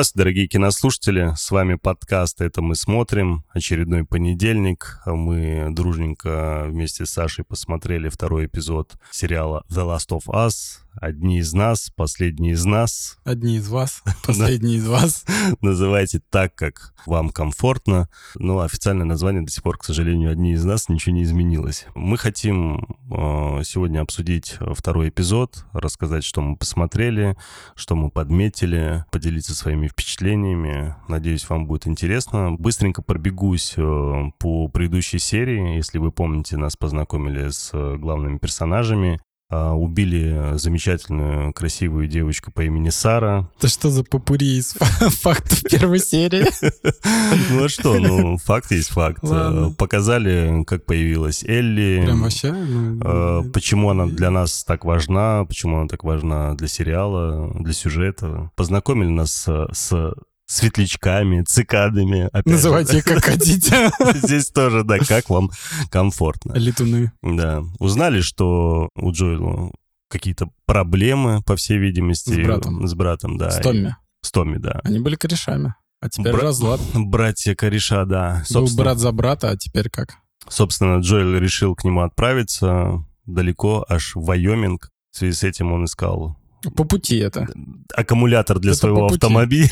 Здравствуйте, дорогие кинослушатели. С вами подкаст «Это мы смотрим». Очередной понедельник. Мы дружненько вместе с Сашей посмотрели второй эпизод сериала «The Last of Us». Одни из нас, последние из нас. Одни из вас, последние из вас. Называйте так, как вам комфортно. Но официальное название до сих пор, к сожалению, одни из нас, ничего не изменилось. Мы хотим э, сегодня обсудить второй эпизод, рассказать, что мы посмотрели, что мы подметили, поделиться своими впечатлениями. Надеюсь, вам будет интересно. Быстренько пробегусь э, по предыдущей серии. Если вы помните, нас познакомили с э, главными персонажами. А, убили замечательную, красивую девочку по имени Сара. Это что за попури из фактов первой серии? Ну а что, ну факт есть факт. Ладно. Показали, как появилась Элли. Прям вообще? Ну, а, почему она для нас так важна, почему она так важна для сериала, для сюжета. Познакомили нас с светлячками, цикадами. Называйте их как хотите. Здесь тоже, да, как вам комфортно. Летуны. Да. Узнали, что у Джоэла какие-то проблемы, по всей видимости. С братом. С братом, да. С Томми. С Томми, да. Они были корешами. А теперь Бра... разлад. Братья кореша, да. Собственно... Был брат за брата, а теперь как? Собственно, Джоэл решил к нему отправиться далеко, аж в Вайоминг. В связи с этим он искал по пути это. Аккумулятор для это своего автомобиля.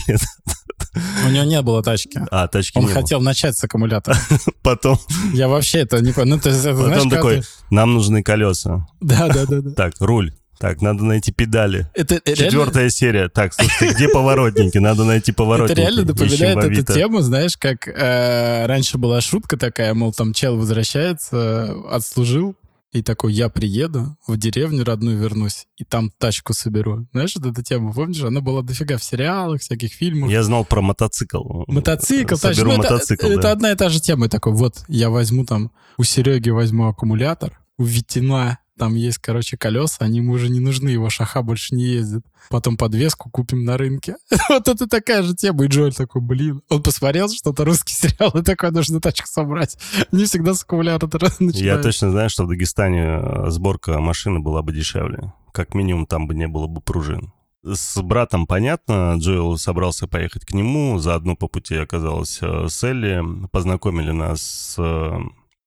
У него не было тачки. А, тачки Он не хотел было. начать с аккумулятора. Потом... Я вообще это не понял. Ну, ты, Потом знаешь, такой, ты... нам нужны колеса. Да, да, да, да. Так, руль. Так, надо найти педали. Это Четвертая реально... серия. Так, слушай, где поворотники? Надо найти поворотники. Это реально напоминает эту тему, знаешь, как э, раньше была шутка такая, мол, там чел возвращается, отслужил, и такой, я приеду, в деревню родную вернусь, и там тачку соберу. Знаешь, вот эту тему, помнишь? Она была дофига в сериалах, всяких фильмах. Я знал про мотоцикл. Мотоцикл, Соберу ну, мотоцикл, это, да. это одна и та же тема. И такой, вот, я возьму там, у Сереги возьму аккумулятор, у Витина там есть, короче, колеса, они ему уже не нужны, его шаха больше не ездит. Потом подвеску купим на рынке. вот это такая же тема. И Джоэль такой, блин. Он посмотрел что-то, русский сериал, и такой, нужно тачку собрать. Не всегда с аккумулятора Я точно знаю, что в Дагестане э, сборка машины была бы дешевле. Как минимум, там бы не было бы пружин. С братом понятно, Джоэл собрался поехать к нему, заодно по пути оказалась э, с Элли, познакомили нас с э,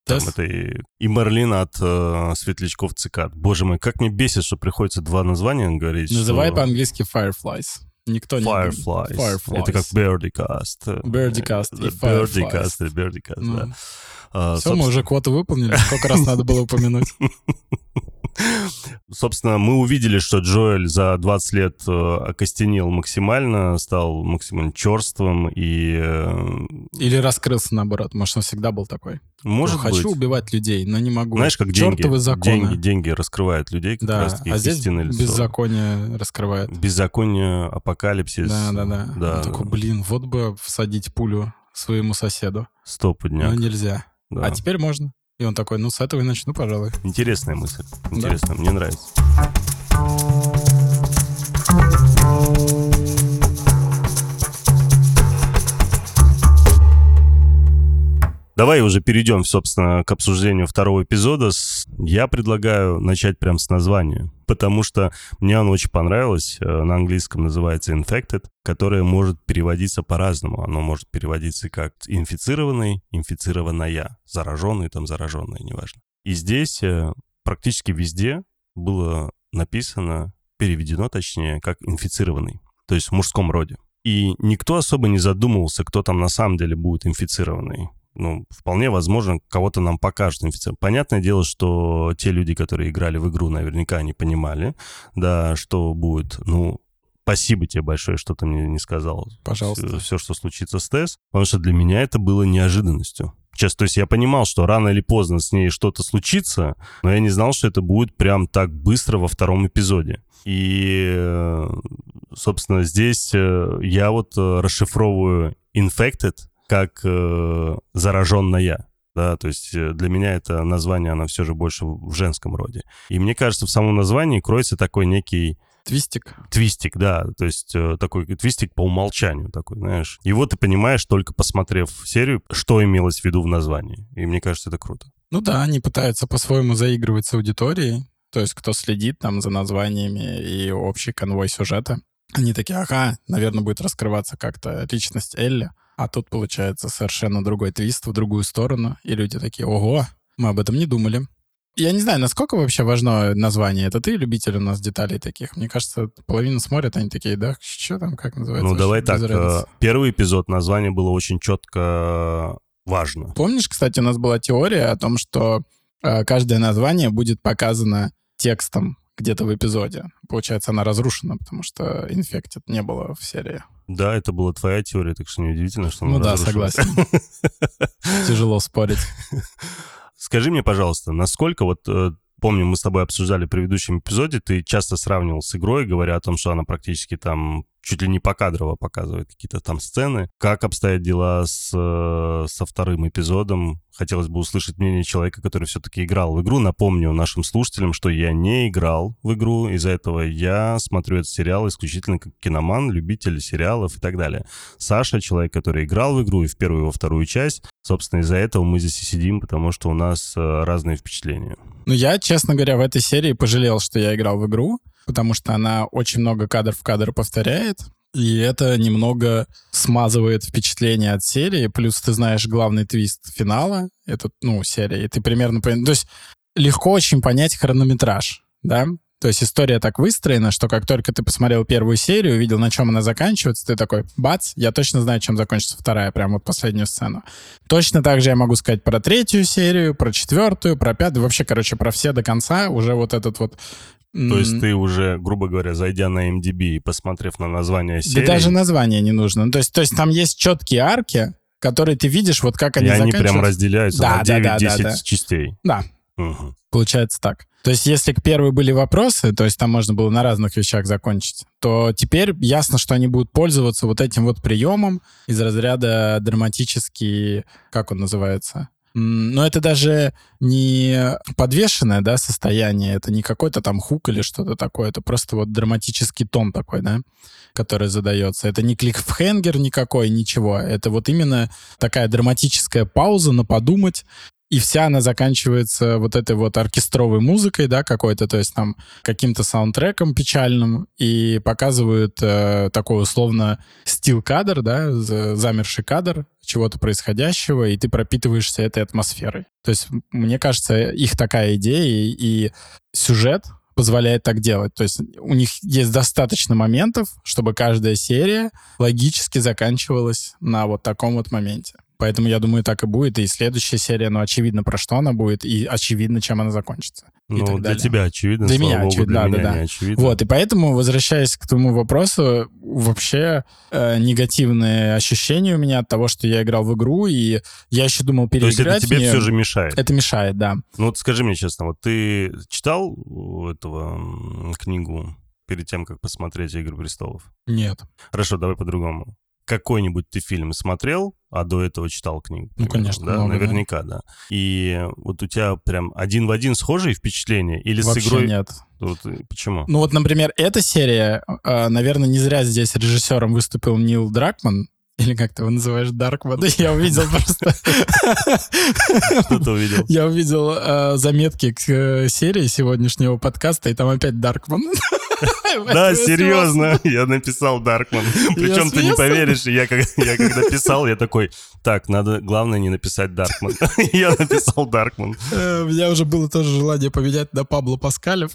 там это и, и Марлин от э, Светлячков Цикад. Боже мой, как мне бесит, что приходится два названия говорить. Называй что... по-английски Fireflies. Никто не... Fireflies. Fireflies. Это как Birdicast. Birdicast и Birdicast или Birdicast, Ну. да. А, Все, мы уже квоту выполнили. Сколько раз надо было упомянуть? Собственно, мы увидели, что Джоэль за 20 лет э, окостенел максимально, стал максимально черствым и... э, Или раскрылся наоборот. Может, он всегда был такой. Может Хочу быть. убивать людей, но не могу. Знаешь, как деньги, Чертовы законы. деньги, деньги раскрывают людей, как да, раз таки а здесь истинное лицо. беззаконие раскрывает. Беззаконие, апокалипсис. Да, да, Он такой, блин, вот бы всадить пулю своему соседу. стопудняк. Но нельзя. Да. А теперь можно. И он такой, ну, с этого и начну, пожалуй. Интересная мысль. Интересно, мне нравится. Давай уже перейдем, собственно, к обсуждению второго эпизода. Я предлагаю начать прям с названия, потому что мне оно очень понравилось. Э, На английском называется infected, которое может переводиться по-разному. Оно может переводиться как инфицированный, инфицированная, зараженный, там зараженная, неважно. И здесь э, практически везде было написано, переведено точнее, как инфицированный, то есть в мужском роде. И никто особо не задумывался, кто там на самом деле будет инфицированный. Ну, вполне возможно, кого-то нам покажут инфицированным. Понятное дело, что те люди, которые играли в игру, наверняка они понимали, да, что будет, ну, спасибо тебе большое, что ты мне не сказал. Пожалуйста. Все, что случится с Тесс, потому что для меня это было неожиданностью. Сейчас, то есть я понимал, что рано или поздно с ней что-то случится, но я не знал, что это будет прям так быстро во втором эпизоде. И, э, собственно, здесь э, я вот э, расшифровываю infected как э, зараженная. Да, то есть э, для меня это название, оно все же больше в в женском роде. И мне кажется, в самом названии кроется такой некий Твистик. твистик, да, то есть э, такой твистик по умолчанию такой, знаешь. Его ты понимаешь, только посмотрев серию, что имелось в виду в названии. И мне кажется, это круто. Ну да, они пытаются по-своему заигрывать с аудиторией. То есть кто следит там за названиями и общий конвой сюжета. Они такие, ага, наверное, будет раскрываться как-то личность Элли. А тут получается совершенно другой твист в другую сторону. И люди такие, ого, мы об этом не думали. Я не знаю, насколько вообще важно название. Это ты любитель у нас деталей таких? Мне кажется, половина смотрят, они такие, да, что там, как называется? Ну, давай так. разницы. э, Первый эпизод, название было очень четко важно. Помнишь, кстати, у нас была теория о том, что э, каждое название будет показано текстом где-то в эпизоде. Получается, она разрушена, потому что Infected не было в серии. Да, это была твоя теория, так что неудивительно, что она Ну да, согласен. Тяжело спорить. Скажи мне, пожалуйста, насколько вот э, помню, мы с тобой обсуждали в предыдущем эпизоде, ты часто сравнивал с игрой, говоря о том, что она практически там чуть ли не покадрово показывает какие-то там сцены. Как обстоят дела с, э, со вторым эпизодом? Хотелось бы услышать мнение человека, который все-таки играл в игру. Напомню нашим слушателям, что я не играл в игру, из-за этого я смотрю этот сериал исключительно как киноман, любитель сериалов и так далее. Саша, человек, который играл в игру и в первую, и во вторую часть, собственно, из-за этого мы здесь и сидим, потому что у нас э, разные впечатления. Ну, я, честно говоря, в этой серии пожалел, что я играл в игру, потому что она очень много кадр в кадр повторяет, и это немного смазывает впечатление от серии. Плюс ты знаешь главный твист финала, это, ну, серия, и ты примерно... пон- То есть легко очень понять хронометраж, да? То есть история так выстроена, что как только ты посмотрел первую серию, увидел, на чем она заканчивается, ты такой, бац, я точно знаю, чем закончится вторая, прям вот последнюю сцену. Точно так же я могу сказать про третью серию, про четвертую, про пятую, вообще, короче, про все до конца, уже вот этот вот... То есть ты уже, грубо говоря, зайдя на MDB и посмотрев на название серии, Да даже название не нужно. Ну, то есть, то есть там есть четкие арки, которые ты видишь, вот как и они они прям разделяются Да, на да, да, 9-10 да, да. частей. Да, Мгм. Получается так. То есть, если к первой были вопросы, то есть там можно было на разных вещах закончить, то теперь ясно, что они будут пользоваться вот этим вот приемом из разряда драматический, как он называется? Но это даже не подвешенное, да, состояние, это не какой-то там хук или что-то такое, это просто вот драматический тон такой, да, который задается. Это не кликфхенгер никакой, ничего. Это вот именно такая драматическая пауза на подумать, и вся она заканчивается вот этой вот оркестровой музыкой, да, какой-то, то есть там каким-то саундтреком печальным, и показывают э, такой условно стил-кадр, да, за- замерший кадр чего-то происходящего, и ты пропитываешься этой атмосферой. То есть, мне кажется, их такая идея, и, и сюжет позволяет так делать. То есть у них есть достаточно моментов, чтобы каждая серия логически заканчивалась на вот таком вот моменте. Поэтому я думаю, так и будет. И следующая серия, ну, очевидно, про что она будет, и очевидно, чем она закончится. Ну, для далее. тебя очевидно, Для меня богу, очевидно, для да, меня да, очевидно. Вот, и поэтому, возвращаясь к твоему вопросу, вообще э, негативные ощущения у меня от того, что я играл в игру, и я еще думал То есть это переиграть тебе неё. все же мешает? Это мешает, да. Ну вот скажи мне честно, вот ты читал этого книгу перед тем, как посмотреть «Игры престолов»? Нет. Хорошо, давай по-другому. Какой-нибудь ты фильм смотрел, а до этого читал книгу? Ну, конечно, Да, много, да. наверняка, да. И вот у тебя прям один в один схожие впечатления? Или Вообще с игрой... нет. Вот, э, почему? Ну вот, например, эта серия, э, наверное, не зря здесь режиссером выступил Нил Дракман, или как ты его называешь, Даркман. Я увидел просто... Что ты увидел? Я увидел э, заметки к э, серии сегодняшнего подкаста, и там опять Даркман. Да, серьезно, я написал Даркман. Причем ты не поверишь, я, когда писал, я такой, так, надо, главное не написать Даркман. Я написал Даркман. Э, У меня уже было тоже желание поменять на Пабло Паскаля.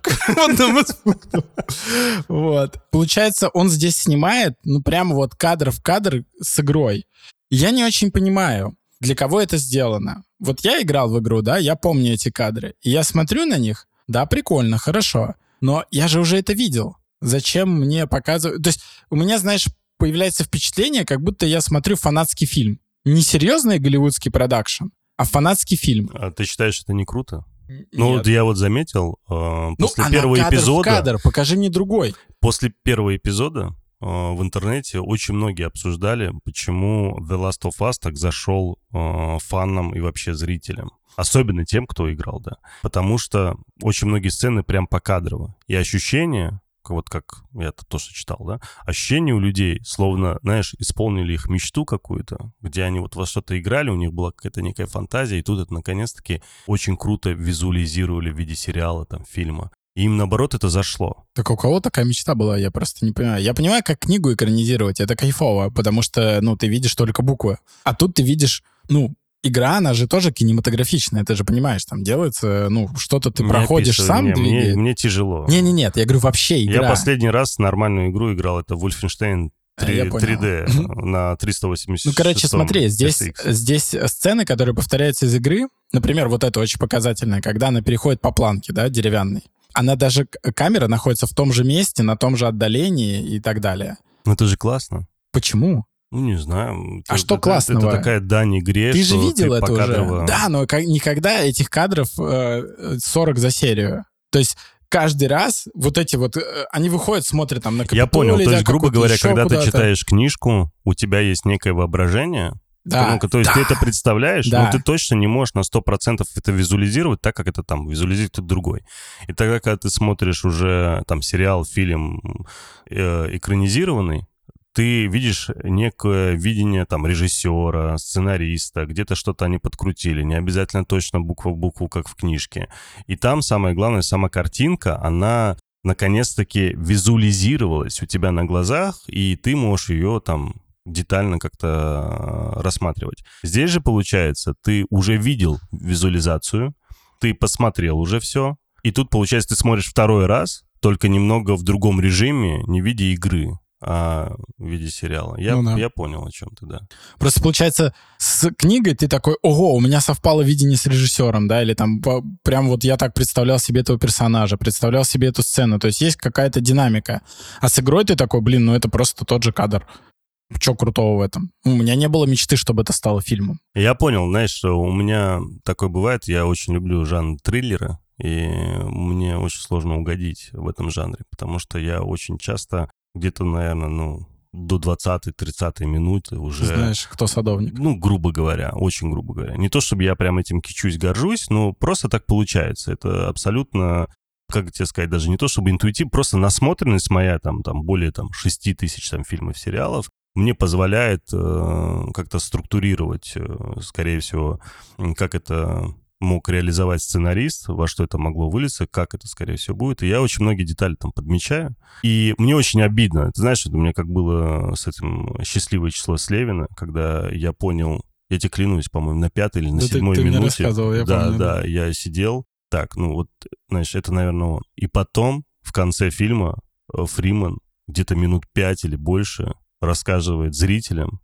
Вот. Получается, он здесь снимает, ну, прямо вот кадр в кадр с игрой. Я не очень понимаю, для кого это сделано. Вот я играл в игру, да, я помню эти кадры. И я смотрю на них, да, прикольно, хорошо. Но я же уже это видел. Зачем мне показывать? То есть у меня, знаешь, появляется впечатление, как будто я смотрю фанатский фильм. Не серьезный голливудский продакшн, а фанатский фильм. А ты считаешь, это не круто? Ну, Нет. вот я вот заметил, э, Ну, после она первого кадр эпизода, кадр, покажи мне другой. после первого эпизода в интернете очень многие обсуждали, почему The Last of Us так зашел э, фанам и вообще зрителям. Особенно тем, кто играл, да. Потому что очень многие сцены прям покадрово. И ощущение, вот как я это тоже читал, да, ощущение у людей, словно, знаешь, исполнили их мечту какую-то, где они вот во что-то играли, у них была какая-то некая фантазия, и тут это наконец-таки очень круто визуализировали в виде сериала, там, фильма. Им, наоборот, это зашло. Так у кого такая мечта была, я просто не понимаю. Я понимаю, как книгу экранизировать, это кайфово, потому что, ну, ты видишь только буквы. А тут ты видишь, ну, игра, она же тоже кинематографичная, ты же понимаешь, там делается, ну, что-то ты Мне проходишь пишут, сам, не, мне, мне тяжело. Не-не, нет, я говорю, вообще игра. Я последний раз нормальную игру играл, это Wolfenstein А, 3, я понял. 3D на 380 Ну, короче, смотри, здесь, здесь сцены, которые повторяются из игры, например, вот это очень показательное, когда она переходит по планке, да, деревянной. Она даже, к- камера находится в том же месте, на том же отдалении и так далее. Ну, это же классно. Почему? Ну, не знаю. А Это- что это- классного? Это такая дань игре, Ты же видел ты это уже. Да, но никогда этих кадров э, 40 за серию. То есть каждый раз вот эти вот, э, они выходят, смотрят там на Я понял. То есть, грубо говоря, когда ты читаешь книжку, у тебя есть некое воображение, Да, Ну-ка, то есть да. ты это представляешь, Да. но ты точно не можешь на 100% это визуализировать так, как это там визуализирует кто-то другой. И тогда, когда ты смотришь уже там сериал, фильм э, экранизированный, ты видишь некое видение там режиссера, сценариста, где-то что-то они подкрутили, не обязательно точно буква в букву, как в книжке. И там самое главное, сама картинка, она наконец-таки визуализировалась у тебя на глазах, и ты можешь ее там детально как-то э, рассматривать. Здесь же, получается, ты уже видел визуализацию, ты посмотрел уже все, и тут, получается, ты смотришь второй раз, только немного в другом режиме, не в виде игры, а в виде сериала. Я, Ну да. я понял, о чем ты, да. Просто получается, с книгой ты такой, ого, у меня совпало видение с режиссером, да, или там по- прям вот я так представлял себе этого персонажа, представлял себе эту сцену, то есть есть какая-то динамика. А с игрой ты такой, блин, ну это просто тот же кадр. Че крутого в этом? У меня не было мечты, чтобы это стало фильмом. Я понял, знаешь, что у меня такое бывает, я очень люблю жанр триллера, и мне очень сложно угодить в этом жанре, потому что я очень часто где-то, наверное, ну, до 20-30 минуты уже... Знаешь, кто садовник. Ну, грубо говоря, очень грубо говоря. Не то, чтобы я прям этим кичусь, горжусь, но просто так получается. Это абсолютно, как тебе сказать, даже не то, чтобы интуитив, просто насмотренность моя, там, там более там 6 тысяч там фильмов, сериалов, мне позволяет э, как-то структурировать, э, скорее всего, как это мог реализовать сценарист, во что это могло вылиться, как это, скорее всего, будет. И я очень многие детали там подмечаю. И мне очень обидно. Ты знаешь, это у меня как было с этим «Счастливое число Слевина», когда я понял, я тебе клянусь, по-моему, на пятой или на Да ты- седьмой ты мне минуте. я да, помню, да, я сидел. Так, ну вот, знаешь, это, наверное, он. И потом, в конце фильма, э, Фриман где-то минут пять или больше рассказывает зрителям,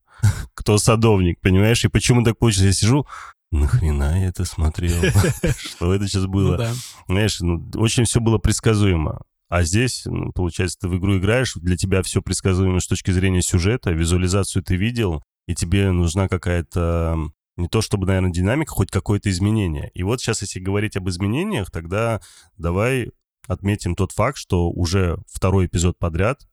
кто садовник, понимаешь? И почему так получилось? Я сижу, нахрена я это смотрел? Что это сейчас Ну было? Знаешь, ну, очень все было предсказуемо. А здесь, ну, получается, ты в игру играешь, для тебя все предсказуемо с точки зрения сюжета, визуализацию ты видел, и тебе нужна какая-то не то чтобы, наверное, динамика, хоть какое-то изменение. И вот сейчас, если говорить об изменениях, тогда давай отметим тот факт, что уже второй эпизод подряд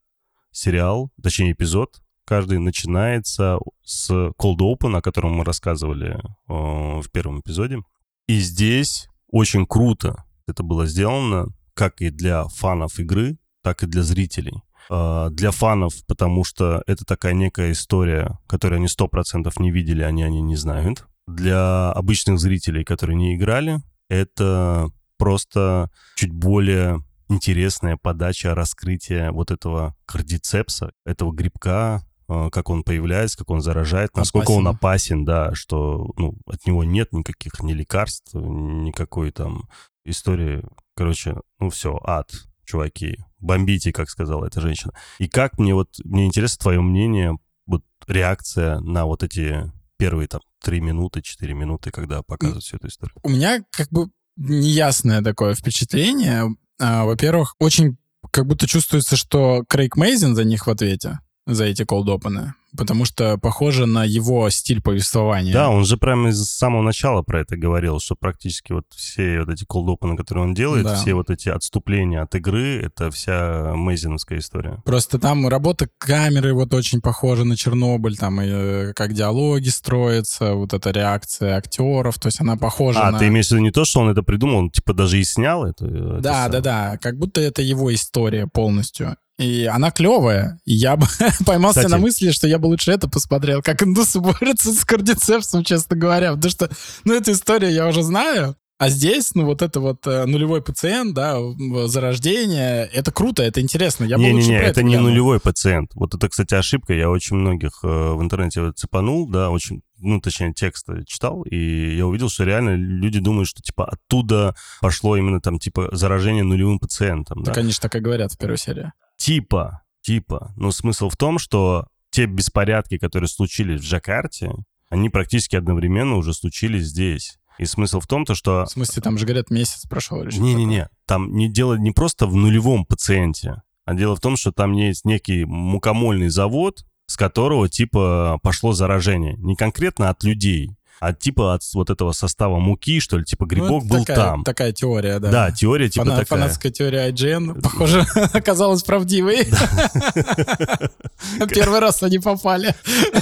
сериал, точнее эпизод, каждый начинается с Cold Open, о котором мы рассказывали э, в первом эпизоде. И здесь очень круто это было сделано, как и для фанов игры, так и для зрителей. Э, Для фанов, потому что это такая некая история, которую они 100% не видели, они они не знают. Для обычных зрителей, которые не играли, это просто чуть более интересная подача раскрытия вот этого кардицепса, этого грибка, э, как он появляется, как он заражает, насколько он опасен, да, что ну, от него нет никаких ни лекарств, никакой там истории. Короче, ну все, ад, чуваки. Бомбите, как сказала эта женщина. И как мне вот, мне интересно твое мнение, вот реакция на вот эти первые там три минуты, четыре минуты, когда показывают всю эту историю. У меня как бы неясное такое впечатление. А, Во-первых, очень как будто чувствуется, что Крейг Мейзин за них в ответе, за эти колдопаны. Потому что похоже на его стиль повествования. Да, он же прямо из самого начала про это говорил, что практически вот все вот эти колдопаны, которые он делает, Да. все вот эти отступления от игры, это вся мейзиновская история. Просто там работа камеры вот очень похожа на Чернобыль, там и э, как диалоги строятся, вот эта реакция актеров, то есть она похожа А, на... ты имеешь в виду не то, что он это придумал, он типа даже и снял это? это Да, самое? да, да, как будто это его история полностью. И она клевая. И я бы поймался Кстати- на мысли, что я бы лучше это посмотрел, как индусы борются с кардицепсом, честно говоря. Потому что, ну, эту историю я уже знаю. А здесь, ну, вот это вот э, нулевой пациент, да, зарождение, это круто, это интересно. Я бы лучше Не-не-не, про это не глянул. нулевой пациент. Вот это, кстати, ошибка. Я очень многих э, в интернете цепанул, да, очень, ну, точнее, тексты читал, и я увидел, что реально люди думают, что, типа, оттуда пошло именно там, типа, заражение нулевым пациентом, да. Они же так и говорят в первой серии. Типа, типа. Но смысл в том, что те беспорядки, которые случились в Джакарте, они практически одновременно уже случились здесь. И смысл в том, то, что... В смысле, там же, говорят, месяц прошел или Не-не-не, там не дело не просто в нулевом пациенте, а дело в том, что там есть некий мукомольный завод, с которого типа пошло заражение. Не конкретно от людей, а типа от вот этого состава муки, что ли, типа такое. грибок Ну, был такая, там. Такая теория, да. Да, теория типа Фана- такая. Фанатская теория IGN, похоже, оказалась правдивой. Первый раз они попали.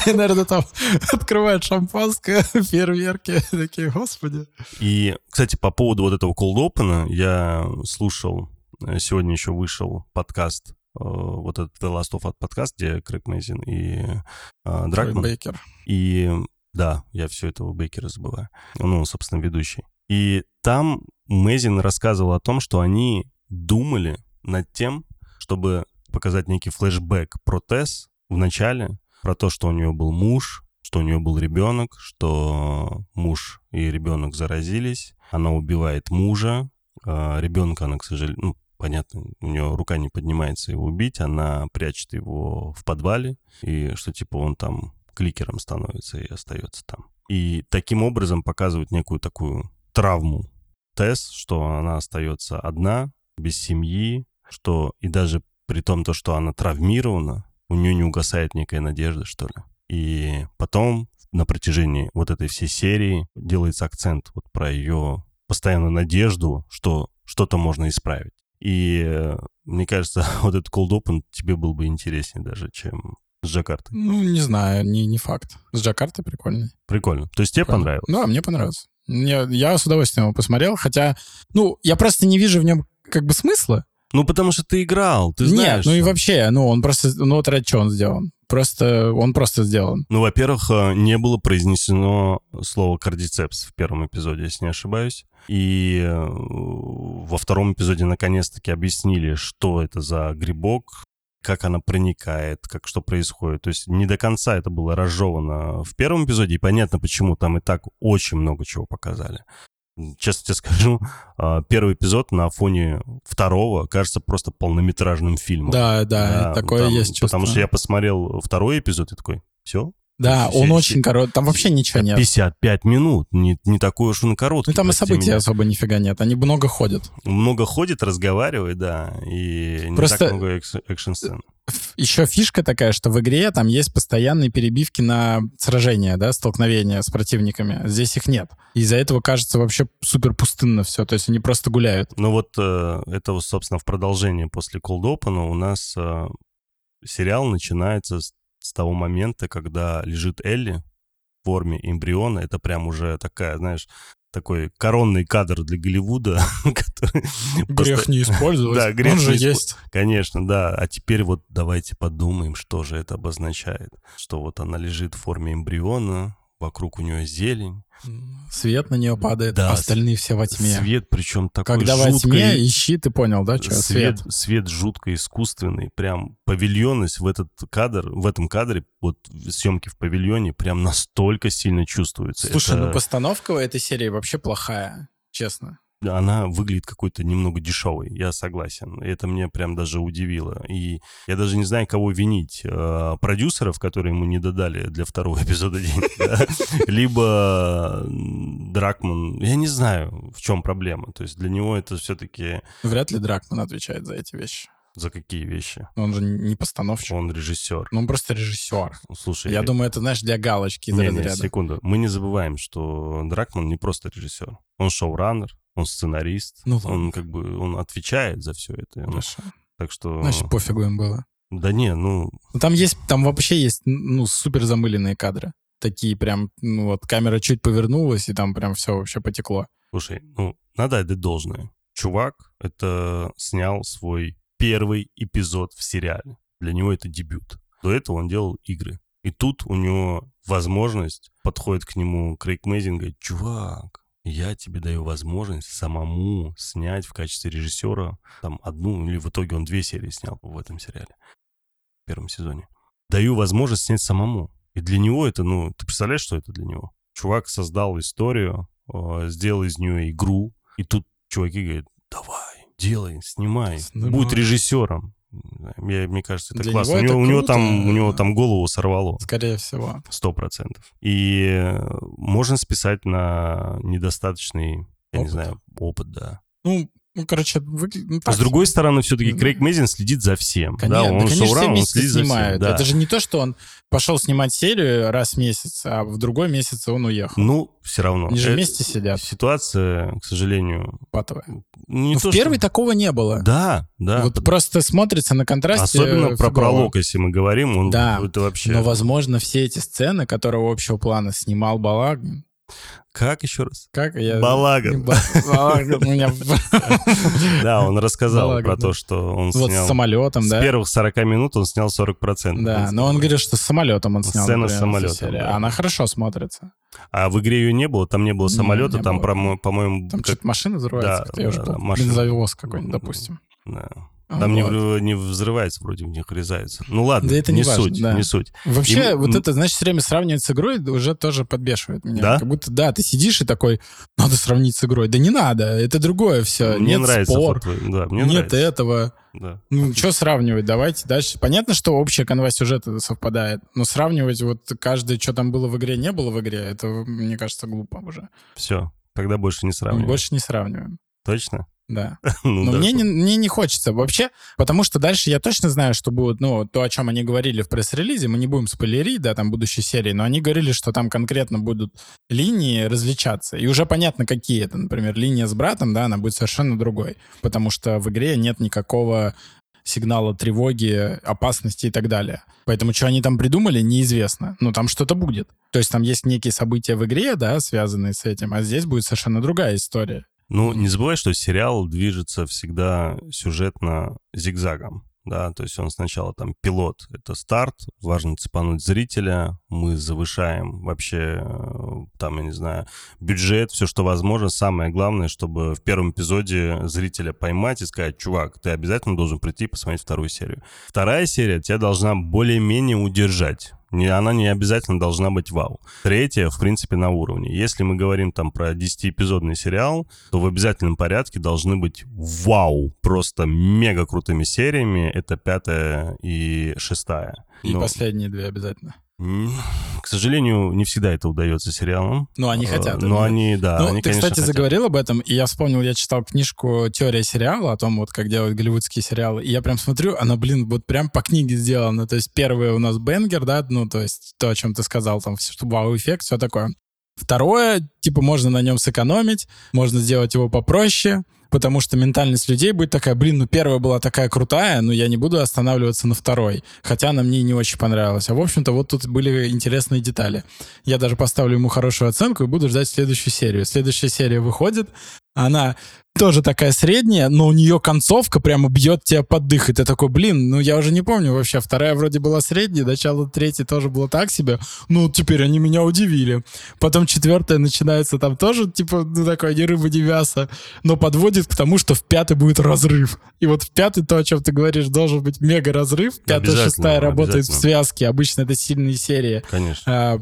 Наверное, там открывают шампанское, фейерверки. Такие, господи. И, кстати, по поводу вот этого cold open я слушал, э, сегодня еще вышел подкаст, э, вот этот The Last of Us подкаст, где Крэг Мейзин и э, Дракман. И да, я все этого Бейкера забываю. Ну, собственно, ведущий. И там Мэзин рассказывал о том, что они думали над тем, чтобы показать некий флешбэк про Тесс в начале, про то, что у нее был муж, что у нее был ребенок, что муж и ребенок заразились, она убивает мужа, а ребенка она, к сожалению, ну, понятно, у нее рука не поднимается его убить, она прячет его в подвале, и что типа он там кликером становится и остается там. И таким образом показывают некую такую травму Тесс, что она остается одна, без семьи, что и даже при том, то, что она травмирована, у нее не угасает некая надежда, что ли. И потом на протяжении вот этой всей серии делается акцент вот про ее постоянную надежду, что что-то можно исправить. И э, мне кажется, вот этот cold open тебе был бы интереснее даже, чем с Джакартой. Ну, не знаю, не, не факт. С Джакартой прикольный. Прикольно. То есть тебе понравилось? Ну, а мне понравилось. Мне, я с удовольствием его посмотрел, хотя, ну, я просто не вижу в нем как бы смысла. Ну, потому что ты играл, ты знаешь. Нет, ну и вообще, ну, он просто, ну, вот ради чего он сделан? Просто, он просто сделан. Ну, во-первых, э, не было произнесено слово кардицепс в первом эпизоде, если не ошибаюсь. И э, во втором эпизоде наконец-таки объяснили, что это за грибок, как она проникает, как что происходит. То есть не до конца это было разжевано в первом эпизоде, и понятно, почему там и так очень много чего показали. Честно тебе скажу, э, первый эпизод на фоне второго кажется просто полнометражным фильмом. Да, да, Да, такое там- есть чувство. Потому что я посмотрел второй эпизод и такой, все, Да, он очень короткий, там вообще ничего нет. 55 минут, не, не такой уж он короткий. Ну, там и событий меня. особо нифига нет, они много ходят. Много ходит, разговаривает, да, и не Просто- так много экшн-сцен. Еще фишка такая, что в игре там есть постоянные перебивки на сражения, да, столкновения с противниками. Здесь их нет. Из-за этого кажется вообще супер пустынно все, то есть они просто гуляют. Ну вот э, это, собственно, в продолжение после Cold Open у нас э, сериал начинается с, с того момента, когда лежит Элли в форме эмбриона. Это прям уже такая, знаешь, такой коронный кадр для Голливуда, который Грех просто- не использовать. Да, грех Он же не испо- есть. Конечно, да. А теперь вот давайте подумаем, что же это обозначает. Что вот она лежит в форме эмбриона, вокруг у нее зелень, Свет на нее падает, Да, остальные все во тьме. свет, причем такой Когда во жутко тьме, ищи, ты понял, да, что? свет, Свет. свет жутко искусственный, прям павильонность в этот кадр, в этом кадре, вот съемки в павильоне прям настолько сильно чувствуется. Слушай, Это- ну постановка у этой серии вообще плохая, честно. Она выглядит какой-то немного дешевой, я согласен. Это мне прям даже удивило. И я даже не знаю, кого винить. Э, Продюсеров, которые ему не додали для второго эпизода денег, либо Дракман. Я не знаю, в чем проблема. То есть для него это все-таки Вряд ли Дракман отвечает за эти вещи. за какие вещи? Он же не постановщик. Он режиссер. Ну, он просто режиссер. Слушай, Я думаю, это, знаешь, для галочки не, не, секунду. Мы не забываем, что Дракман не просто режиссер. Он шоураннер, он сценарист. Ну ладно. он как бы он отвечает за все это. Он- Хорошо. Так что... Значит, пофигу им было. Да не, ну, Ну, Там есть, там вообще есть, ну, супер замыленные кадры. Такие прям, ну, вот, камера чуть повернулась, и там прям все вообще потекло. слушай, ну, надо отдать должное. Чувак это снял свой первый эпизод в сериале. Для него это дебют. До этого он делал игры. И тут у него возможность, подходит к нему Крейг Мейзин, говорит, чувак, я тебе даю возможность самому снять в качестве режиссера там одну, или в итоге он две серии снял в этом сериале, в первом сезоне. Даю возможность снять самому. И для него это, ну, ты представляешь, что это для него? Чувак создал историю, э, сделал из нее игру, и тут чуваки говорят, давай, делай, снимай, Снимай. будь режиссером. Я, мне кажется, это Для классно. него у, это него, у него там, у него там голову сорвало. Скорее всего. Сто процентов. И э, можно списать на недостаточный, я не Опыт. знаю, опыт, да. Ну, ну короче, выгля- ну, А так с другой стороны, все-таки Крейг Мезин следит за всем. Конечно, да, да, он конечно, все шоуран, он следит за всем. да. Это же не то, что он пошел снимать серию раз в месяц, а в другой месяц он уехал. Ну, все равно. Они же Это- вместе сидят, Ситуация, к сожалению, патовая. не Ну, то, в первой что... такого не было. Да, да. Вот просто смотрится на контрасте Особенно про фигово. пролог, если мы говорим, он Да, это вообще... Но, возможно, все эти сцены, которые общего плана снимал Балагин, Как еще раз? как я... Балаган. Ба- Балаган меня... Да, он рассказал Балаган, про да. то, что он Вот с снял... самолетом, С да? первых 40 минут он снял 40%. Да, но он говорит, что с самолетом он снял. Сцена с самолетом, да. Она хорошо смотрится. А в игре ее не было, там не было самолета, не там, было. про- по-моему, Там как- что-то машина взрывается, Да, уже да, машина. Бензовоз какой-нибудь, допустим. да. Там не, вот. не взрывается, вроде в них врезается. Ну ладно, Да это не, не важно, суть, да. не суть. Вообще, И- вот это, значит, все время сравнивать с игрой уже тоже подбешивает меня. Да? Как будто, да, ты сидишь и такой, надо сравнить с игрой. Да не надо, это другое все. Мне Нет нравится спор, да, мне нет нравится. этого. Да. Ну, что сравнивать? Давайте дальше. Понятно, что общая канва сюжета совпадает, но сравнивать вот каждое, что там было в игре, не было в игре, это, мне кажется, глупо уже. Все, тогда больше не сравниваем. Больше не сравниваем. Точно? Да. Ну Но да. мне, не, мне не хочется вообще, потому что дальше я точно знаю, что будет, ну, то, о чем они говорили в пресс-релизе, мы не будем спойлерить, да, там будущей серии, но они говорили, что там конкретно будут линии различаться. И уже понятно, какие это. Например, линия с братом, да, она будет совершенно другой, потому что в игре нет никакого сигнала тревоги, опасности и так далее. Поэтому, что они там придумали, неизвестно. Но там что-то будет. То есть там есть некие события в игре, да, связанные с этим, а здесь будет совершенно другая история. Ну, не забывай, что сериал движется всегда сюжетно зигзагом. Да, то есть он сначала там пилот, это старт, важно цепануть зрителя, мы завышаем вообще э, там, я не знаю, бюджет, все, что возможно. Самое главное, чтобы в первом эпизоде зрителя поймать и сказать, чувак, ты обязательно должен прийти и посмотреть вторую серию. Вторая серия тебя должна более-менее удержать. Не, она не обязательно должна быть вау. Третья, в принципе, на уровне. Если мы говорим там про 10-эпизодный сериал, то в обязательном порядке должны быть вау, просто мега крутыми сериями. Это пятая и шестая. И Но, последние две обязательно. К сожалению, не всегда это удается сериалам. Ну, они Э, хотят. Но они, да, Ну, они, ты, конечно, кстати, хотят. заговорил об этом, и я вспомнил, я читал книжку «Теория сериала» о том, вот как делают голливудские сериалы, и я прям смотрю, она, блин, вот прям по книге сделана. То есть первое у нас бенгер, да, ну, то есть то, о чем ты сказал, там, что вау-эффект, все такое. Второе, типа, можно на нем сэкономить, можно сделать его попроще, потому что ментальность людей будет такая, блин, ну первая была такая крутая, но я не буду останавливаться на второй, хотя она мне не очень понравилась. А в общем-то вот тут были интересные детали. Я даже поставлю ему хорошую оценку и буду ждать следующую серию. Следующая серия выходит, она тоже такая средняя, но у нее концовка прямо бьет тебя под дых. И ты такой, блин, ну я уже не помню вообще. Вторая вроде была средняя, начало третьей тоже было так себе. Ну, теперь они меня удивили. Потом четвертая начинается там тоже, типа, ну такой, ни рыба, ни мясо. Но подводит к тому, что в пятой будет разрыв. И вот в пятой, то, о чем ты говоришь, должен быть мега разрыв. Пятая, шестая работает в связке. Обычно это сильные серии Конечно. а,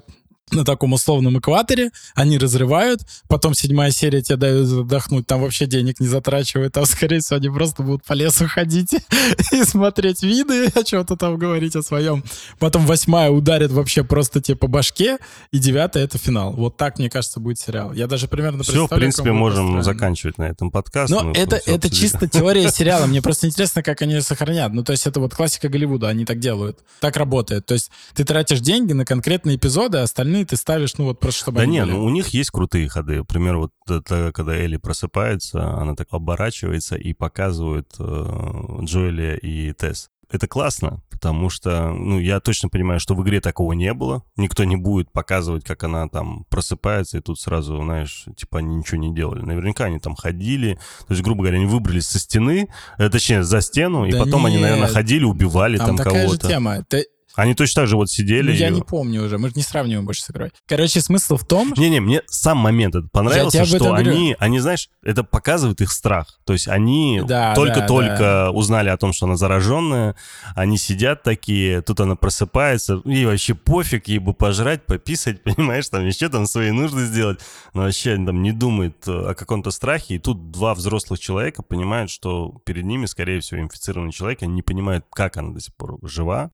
на таком условном экваторе, они разрывают, потом седьмая серия тебе дает отдохнуть, там вообще денег не затрачивают, там, скорее всего, они просто будут по лесу ходить и смотреть виды, о чем-то там говорить о своем. Потом восьмая ударит вообще просто тебе по башке, и девятая — это финал. Вот так, мне кажется, будет сериал. Я даже примерно Все, в принципе, можем построен. заканчивать на этом подкаст. Но это, это обсудили. чисто теория сериала. Мне просто интересно, как они ее сохранят. Ну, то есть это вот классика Голливуда, они так делают. Так работает. То есть ты тратишь деньги на конкретные эпизоды, а остальные ты ставишь, ну вот просто чтобы Да не, были. ну у них есть крутые ходы. Например, вот это, когда Элли просыпается, она так оборачивается и показывает э, Джоэля и Тесс. Это классно, потому что, ну, я точно понимаю, что в игре такого не было. Никто не будет показывать, как она там просыпается, и тут сразу, знаешь, типа они ничего не делали. Наверняка они там ходили. То есть, грубо говоря, они выбрались со стены, э, точнее, за стену, и Да потом они, наверное, нет. ходили, убивали там, Там такая же кого-то. тема. Ты- Они точно так же вот сидели. Ну, я и- не помню уже, мы же не сравниваем больше с игрой. Короче, смысл в том. Не-не, мне сам момент этот понравился, что этом говорю. они, они, знаешь, это показывает их страх. То есть они Да, только-только да, узнали о том, что она зараженная, они сидят такие, тут она просыпается, ей вообще пофиг, ей бы пожрать, пописать, понимаешь, там еще там свои нужды сделать, но вообще они там не думает э, о каком-то страхе, и тут два взрослых человека понимают, что перед ними, скорее всего, инфицированный человек, они не понимают, как она до сих пор жива,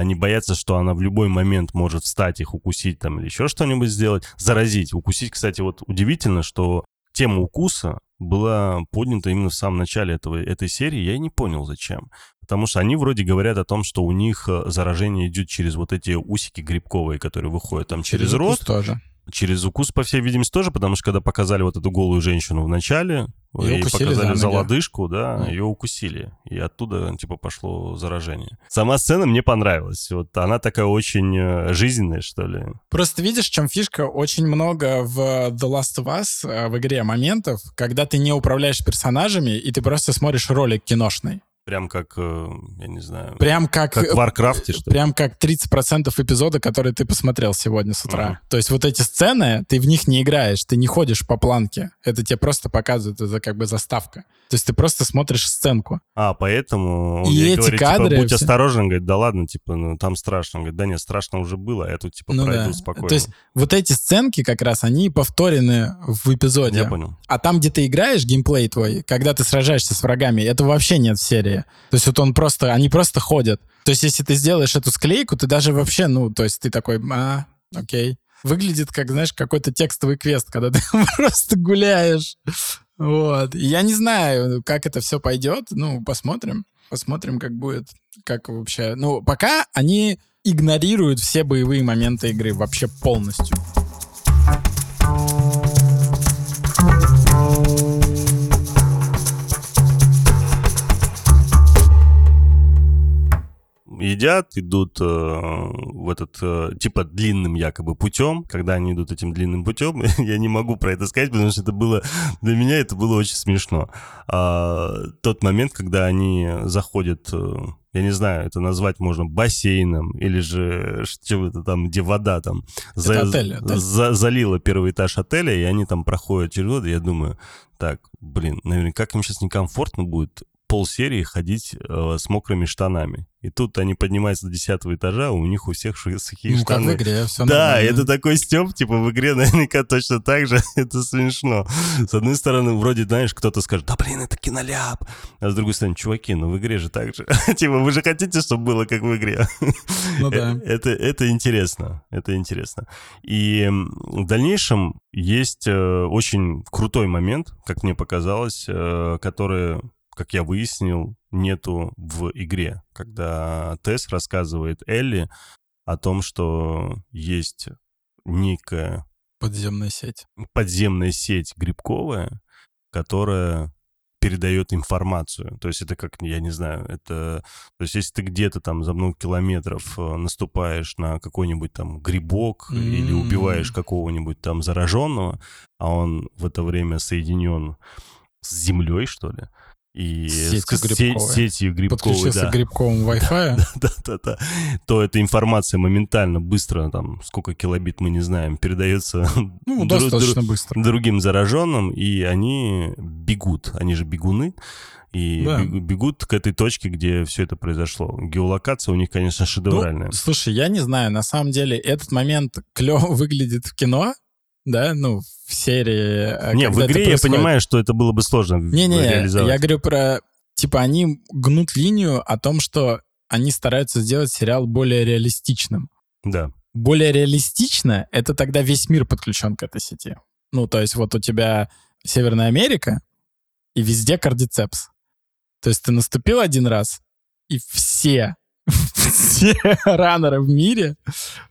они боятся, что она в любой момент может встать, их укусить там или еще что-нибудь сделать, заразить. Укусить, кстати, вот удивительно, что тема укуса была поднята именно в самом начале этого, этой серии. Я и не понял, зачем. Потому что они вроде говорят о том, что у них э, заражение идет через вот эти усики грибковые, которые выходят там через, укус рот. тоже. Через укус, по всей видимости, тоже, потому что когда показали вот эту голую женщину в начале, Её и показали за за лодыжку, да, Ну. ее укусили. И оттуда, типа, пошло заражение. Сама сцена мне понравилась. Вот она такая очень э, жизненная, что ли. Просто видишь, в чем фишка? Очень много в The Last of Us э, в игре моментов, когда ты не управляешь персонажами, и ты просто смотришь ролик киношный. Прям как, э, я не знаю, Прям как... как в Warcraft е, что ли. Прям как 30% эпизода, который ты посмотрел сегодня с утра. Мгм. То есть вот эти сцены, ты в них не играешь, ты не ходишь по планке. Это тебе просто показывают, это как бы заставка. То есть ты просто смотришь сценку. А, поэтому он И эти говорит, кадры типа, будь все- осторожен, говорит, да ладно, типа, ну там страшно. Он говорит, да нет, страшно уже было, я тут, типа, Ну пройду да. спокойно. То есть вот эти сценки как раз, они повторены в эпизоде. Я понял. А там, где ты играешь, геймплей твой, когда ты сражаешься с врагами, этого вообще нет в серии. То есть вот он просто, они просто ходят. То есть если ты сделаешь эту склейку, ты даже вообще, ну, то есть ты такой, а, окей. Выглядит как, знаешь, какой-то текстовый квест, когда ты просто гуляешь. Вот. Я не знаю, как это все пойдет. Ну, посмотрим. Посмотрим, как будет. Как вообще. Ну, пока они игнорируют все боевые моменты игры вообще полностью. Едят, идут э, в этот, э, типа, длинным якобы путем. Когда они идут этим длинным путем, я не могу про это сказать, потому что это было, для меня это было очень смешно. А, тот момент, когда они заходят, э, я не знаю, это назвать можно бассейном, или же что-то там, где вода там Это отель, отель. за- залила первый этаж отеля, и они там проходят через воду, я думаю, так, блин, наверное, как им сейчас некомфортно будет полсерии ходить э, с мокрыми штанами. И тут они поднимаются до десятого этажа, у них у всех сухие Ну, как штаны. в игре, все Да, это такой стёб, типа в игре наверняка точно так же, это смешно. С одной стороны, вроде, знаешь, кто-то скажет, да блин, это киноляп. А с другой стороны, чуваки, ну в игре же так же. Типа, вы же хотите, чтобы было как в игре. Ну да. Э, Это, это интересно, это интересно. И в дальнейшем есть э, очень крутой момент, как мне показалось, э, который, как я выяснил, нету в игре. Когда Тесс рассказывает Элли о том, что есть некая Подземная сеть. подземная сеть грибковая, которая передает информацию. То есть это как, я не знаю, это... То есть если ты где-то там за много километров э, наступаешь на какой-нибудь там грибок или М. убиваешь какого-нибудь там зараженного, а он в это время соединен с землей, что ли, и Сетью с се- грибковой. сетью грибковой, Подключился да. к грибковому Wi-Fi. Да-да-да. То эта информация моментально, быстро, там, сколько килобит мы не знаем, передается Ну, дру- достаточно быстро. другим зараженным, и они бегут. Они же бегуны. И Да. бег- бегут к этой точке, где все это произошло. Геолокация у них, конечно, шедевральная. Ну, слушай, я не знаю, на самом деле этот момент клево выглядит в кино, да, ну, в серии. э, не, в игре я понимаю, что это было бы сложно Не-не, реализовать. я говорю про... Типа они гнут линию о том, что они стараются сделать сериал более реалистичным. Да. Более реалистично — это тогда весь мир подключен к этой сети. Ну, то есть вот у тебя Северная Америка, и везде кардицепс. То есть ты наступил один раз, и все, все раннеры в мире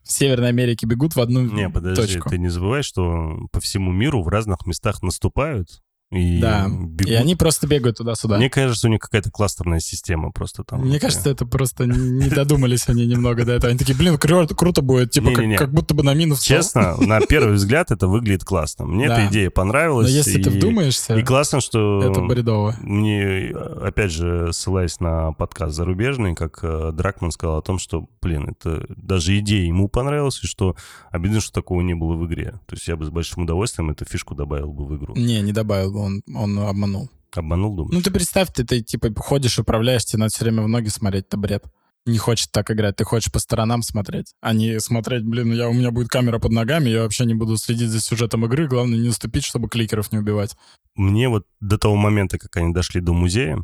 в Северной Америке бегут в одну Не, подожди, точку. ты не забывай, что по всему миру в разных местах наступают, И Да. бегут. И они просто бегают туда-сюда. Мне кажется, у них какая-то кластерная система просто там. Мне кажется, это просто не додумались они немного до этого. Они такие, блин, кру- круто будет, типа, как, как будто бы на минус. Честно, на первый взгляд это выглядит классно. Мне эта идея Но понравилась. если ты вдумаешься, И классно, что это бредово. мне, опять же, ссылаясь на подкаст зарубежный, как э, Дракман сказал о том, что, блин, это даже идея ему понравилась, и что обидно, что такого не было в игре. То есть я бы с большим удовольствием эту фишку добавил бы в игру. Не, не добавил, бы, он, он обманул. Обманул, думаешь? Ну ты представь, ты, ты типа ходишь, управляешь, тебе надо все время в ноги смотреть, это бред. Не хочет так играть, ты хочешь по сторонам смотреть, а не смотреть, блин, я, у меня будет камера под ногами, я вообще не буду следить за сюжетом игры, главное не наступить, чтобы кликеров не убивать. Мне вот до того момента, как они дошли до музея,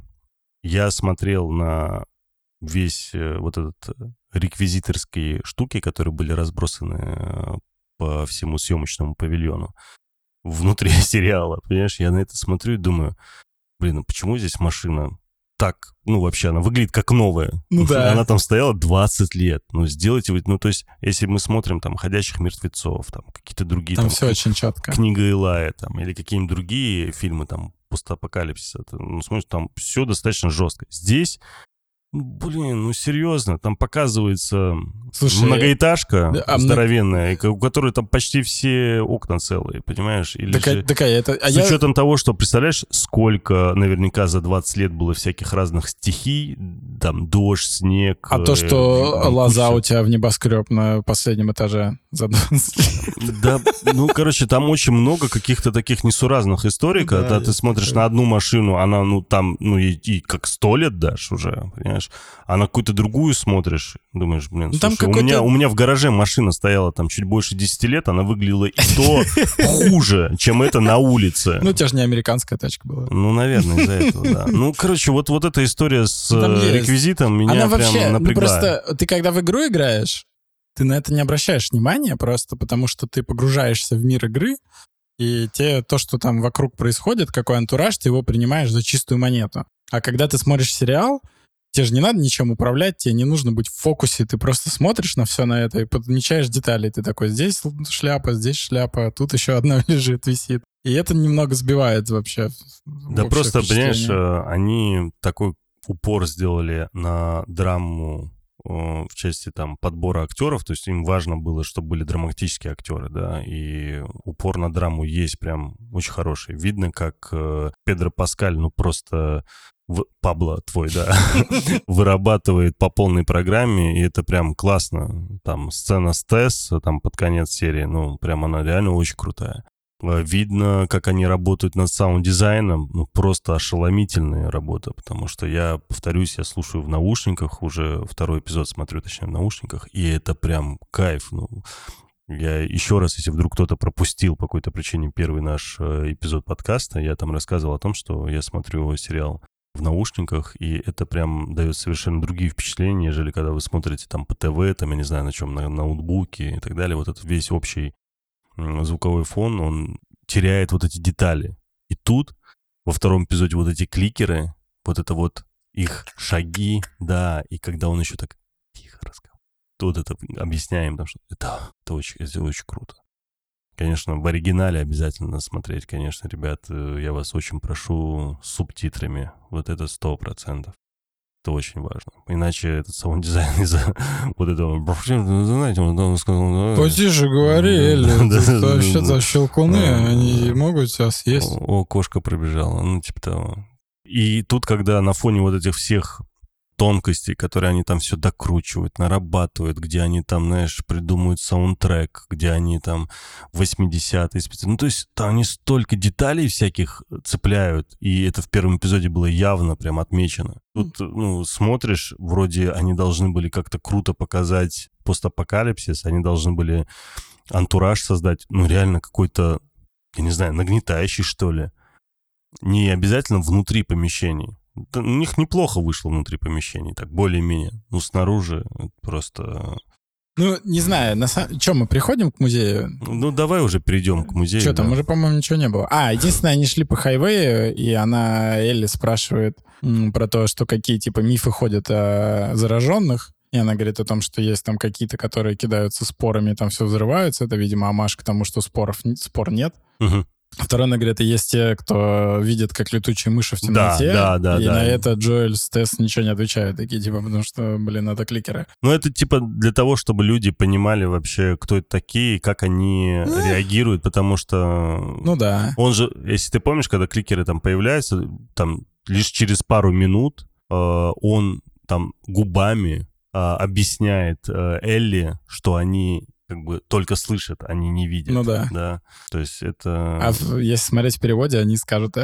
я смотрел на весь э, вот этот э, реквизиторские штуки, которые были разбросаны э, по всему съемочному павильону внутри сериала, понимаешь? Я на это смотрю и думаю, блин, ну почему здесь машина так, ну вообще она выглядит как новая. Ну да. Она там стояла 20 лет. Ну сделайте вы, ну то есть если мы смотрим там «Ходячих мертвецов», там какие-то другие... Там все очень четко. Книга Илая там, или какие-нибудь другие фильмы там постапокалипсиса. Ну, смотришь, там все достаточно жестко. Здесь, блин, ну серьезно, там показывается Слушай, многоэтажка а здоровенная, ка- у которой там почти все окна целые, понимаешь? Или Такая, же- такая, это, а с я- учетом того, что, представляешь, сколько наверняка за 20 лет было всяких разных стихий, там, дождь, снег. А то, э, что ну, лоза у тебя в небоскреб на последнем этаже за 20 лет. Да, ну, короче, там очень много каких-то таких несуразных историй, Да, когда ты смотришь на одну машину, она, ну, там, ну, и как сто лет дашь уже, понимаешь? А на какую-то другую смотришь, думаешь, блин, Ну, там слушай, у, какой-то- меня, у меня в гараже машина стояла там чуть больше 10 лет, она выглядела и то хуже, чем это на улице. Ну, у тебя же не американская тачка была. Ну, наверное, из-за этого, да. Ну, короче, вот, вот эта история с Ну, там э, реквизитом меня Она прям вообще, ну напрягла. просто, ты когда в игру играешь, ты на это не обращаешь внимания просто потому, что ты погружаешься в мир игры, и те, то, что там вокруг происходит, какой антураж, ты его принимаешь за чистую монету. А когда ты смотришь сериал, тебе же не надо ничем управлять, тебе не нужно быть в фокусе, ты просто смотришь на все на это и подмечаешь детали. Ты такой, здесь шляпа, здесь шляпа, тут еще одна лежит, висит. И это немного сбивает вообще. Да просто, понимаешь, э, они такой упор сделали на драму э, в части там подбора актеров, то есть им важно было, чтобы были драматические актеры, да, и упор на драму есть прям очень хороший. Видно, как э, Педро Паскаль, ну просто в- Пабло твой, да, вырабатывает по полной программе, и это прям классно. Там сцена с Тесс, там под конец серии, ну, прям она реально очень крутая. Э, Видно, как они работают над саунд-дизайном, ну, просто ошеломительная работа, потому что я, повторюсь, я слушаю в наушниках, уже второй эпизод смотрю, точнее, в наушниках, и это прям кайф, ну, я еще раз, если вдруг кто-то пропустил по какой-то причине первый наш э, эпизод подкаста, я там рассказывал о том, что я смотрю сериал в наушниках, и это прям дает совершенно другие впечатления, нежели когда вы смотрите там по ТВ, там, я не знаю, на чем, на ноутбуке и так далее. Вот этот весь общий звуковой фон, он теряет вот эти детали. И тут, во втором эпизоде, вот эти кликеры, вот это вот их шаги, да, и когда он еще так тихо разговаривает, то вот это объясняем, потому что это, это, очень, это очень круто. Конечно, в оригинале обязательно смотреть, конечно, ребят, э, я вас очень прошу с субтитрами, вот это сто процентов. Это очень важно. Иначе этот саунд-дизайн из-за вот этого... Знаете, он сказал... Потише говори, Элли. Вообще-то щелкуны, Да, они могут тебя съесть. О, кошка пробежала, ну, типа того. И тут, когда на фоне вот этих всех тонкостей, которые они там все докручивают, нарабатывают, где они там, знаешь, придумывают саундтрек, где они там 80-е специально. Ну, то есть там они столько деталей всяких цепляют, и это в первом эпизоде было явно прям отмечено. Тут, ну, смотришь, вроде они должны были как-то круто показать постапокалипсис, они должны были антураж создать, ну, реально какой-то, я не знаю, нагнетающий, что ли. Не обязательно внутри помещений. Да, у них неплохо вышло внутри помещений, так, более-менее. Ну, снаружи просто... Ну, не знаю, на самом... Что, мы приходим к музею? Ну, давай уже перейдем к музею. Что там, да. уже, по-моему, ничего не было. А, единственное, они шли по хайвею, и она, Элли, спрашивает м, про то, что какие, типа, мифы ходят о зараженных. И она говорит о том, что есть там какие-то, которые кидаются спорами, там все взрываются. Это, видимо, амаш к тому, что споров, спор нет. Мгм. Второй на игре это есть те, кто видит, как летучие мыши в Да, темноте. да, да, И да. на это Джоэль с Тесс ничего не отвечают. Такие, типа, потому что, блин, это кликеры. Ну, это типа для того, чтобы люди понимали вообще, кто это такие, как они реагируют, потому что... Ну да. Он же, если ты помнишь, когда кликеры там появляются, там лишь через пару минут э, он там губами э, объясняет э, Элли, что они как бы только слышат, они не видят. Ну да. Да. То есть это... А если смотреть в переводе, они скажут.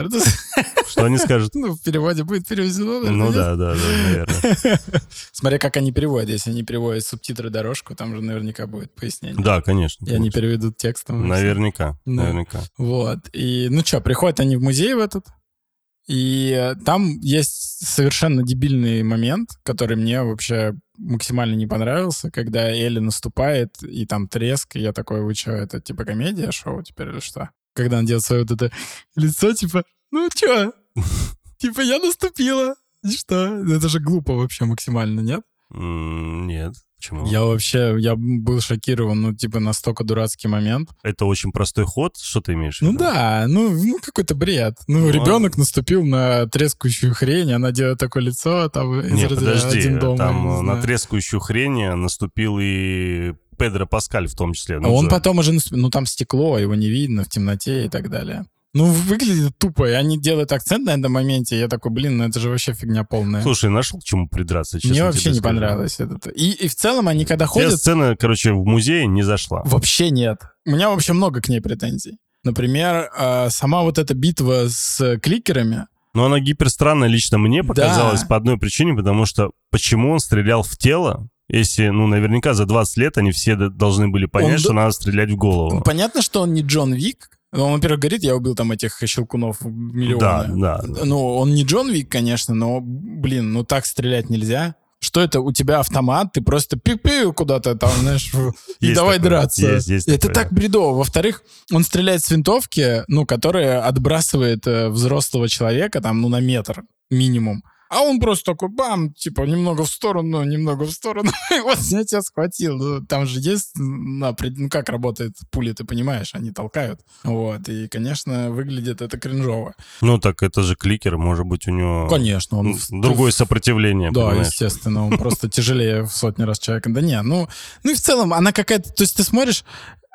Что они скажут? Ну, в переводе будет переведено. Ну «Эрдес». да, да, да, наверное. Смотря как они переводят. Если они переводят субтитры дорожку, там же наверняка будет пояснение. Да, конечно. И они конечно. переведут текстом. Наверняка, Да. наверняка. Вот. И, ну что, приходят они в музей в этот, и там есть совершенно дебильный момент, который мне вообще максимально не понравился, когда Элли наступает, и там треск, и я такой, вы что, это типа комедия, шоу теперь или что? Когда она делает свое вот это лицо, типа, ну чё? Типа, я наступила. И что? Это же глупо вообще максимально, нет? Нет, почему? Я вообще, я был шокирован, ну, типа, настолько дурацкий момент. Это очень простой ход, что ты имеешь в Ну виду? да, ну, ну какой-то бред. Ну, Ну, ребенок наступил на трескающую хрень, она делает такое лицо, там из Не, разряда подожди, один дома. там на трескающую хрень наступил и Педро Паскаль в том числе. А Ну, он же- потом уже, ну там стекло, его не видно в темноте и так далее. Ну, выглядит тупо, и они делают акцент на этом моменте, я такой, блин, ну это же вообще фигня полная. Слушай, нашел к чему придраться, честно Мне вообще не скажу. понравилось это. И, и в целом они когда Тебе ходят, сцена, короче, в музее не зашла. вообще нет. У меня вообще много к ней претензий. Например, э, сама вот эта битва с кликерами, Но она гиперстранная лично мне показалась Да. по одной причине, потому что почему он стрелял в тело, если, ну, наверняка за 20 лет они все должны были понять, Он что надо стрелять в голову. Понятно, что он не Джон Вик. Он, во-первых, говорит, я убил там этих щелкунов миллионы. Да, да. Ну, он не Джон Вик, конечно, но, блин, ну так стрелять нельзя. Что это? У тебя автомат, ты просто пи-пи куда-то там, знаешь, и давай такое, драться. есть, есть это такое. так бредово. Во-вторых, он стреляет с винтовки, ну, которая отбрасывает э, взрослого человека там, ну, на метр минимум. А он просто такой, бам, типа, немного в сторону, немного в сторону. И вот я тебя схватил. Ну, там же есть, на, ну, как работает пули, ты понимаешь, они толкают. Вот, и, конечно, выглядит это кринжово. Ну, так это же кликер, может быть, у него Конечно, он... другое сопротивление, Да, понимаешь? естественно, он просто тяжелее в сотни раз человека. Да не, ну, ну и в целом она какая-то... То есть ты смотришь,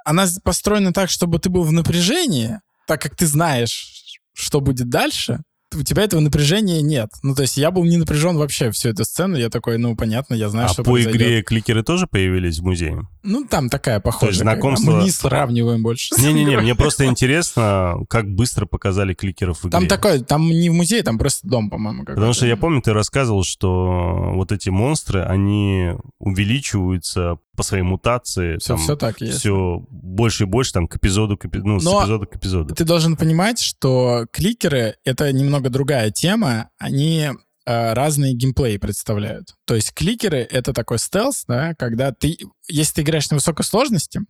она построена так, чтобы ты был в напряжении, так как ты знаешь, что будет дальше, у тебя этого напряжения нет. Ну, то есть я был не напряжен вообще всю эту сцену, я такой, ну, понятно, я знаю, А что по произойдет. игре кликеры тоже появились в музее? Ну, там такая похожая. есть как бы. знакомство- Мы не сравниваем больше. Не-не-не, мне просто интересно, как быстро показали кликеров в игре. Там такой, там не в музее, там просто дом, по-моему. Потому что я помню, ты рассказывал, что вот эти монстры, они увеличиваются по своей мутации. Все, там, все так есть. все больше и больше там к эпизоду, к эпи- ну, с Но- эпизода к эпизоду. Ты должен понимать, что кликеры — это немного другая тема. Они э, разные геймплеи представляют. То есть кликеры — это такой стелс, да, когда ты, если ты играешь на высокой сложности,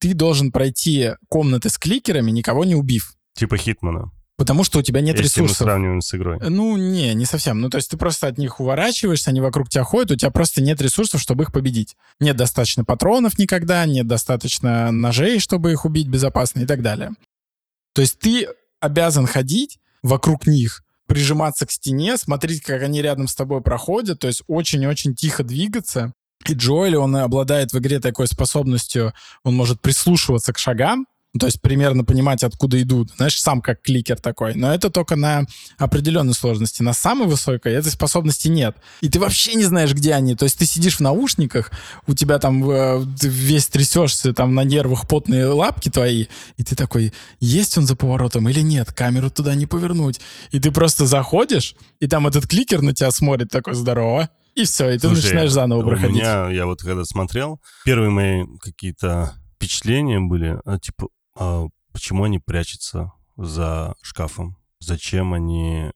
ты должен пройти комнаты с кликерами, никого не убив. Типа Хитмана. Потому что у тебя нет если мы ресурсов. сравниваем с игрой. Ну, не, не совсем. Ну, то есть ты просто от них уворачиваешься, они вокруг тебя ходят, у тебя просто нет ресурсов, чтобы их победить. Нет достаточно патронов никогда, нет достаточно ножей, чтобы их убить безопасно и так далее. То есть ты обязан ходить вокруг них, прижиматься к стене, смотреть, как они рядом с тобой проходят, то есть очень-очень тихо двигаться. И Джоэль, он обладает в игре такой способностью, он может прислушиваться к шагам, то есть примерно понимать, откуда идут. Знаешь, сам как кликер такой. Но это только на определенной сложности. На самой высокой этой способности нет. И ты вообще не знаешь, где они. То есть ты сидишь в наушниках, у тебя там э, весь трясешься, там на нервах потные лапки твои, и ты такой, есть он за поворотом или нет, камеру туда не повернуть. И ты просто заходишь, и там этот кликер на тебя смотрит такой, здорово. И все, и ты Слушай, начинаешь заново У проходить. меня, я вот когда смотрел, первые мои какие-то впечатления были, а, типа, а почему они прячутся за шкафом? Зачем они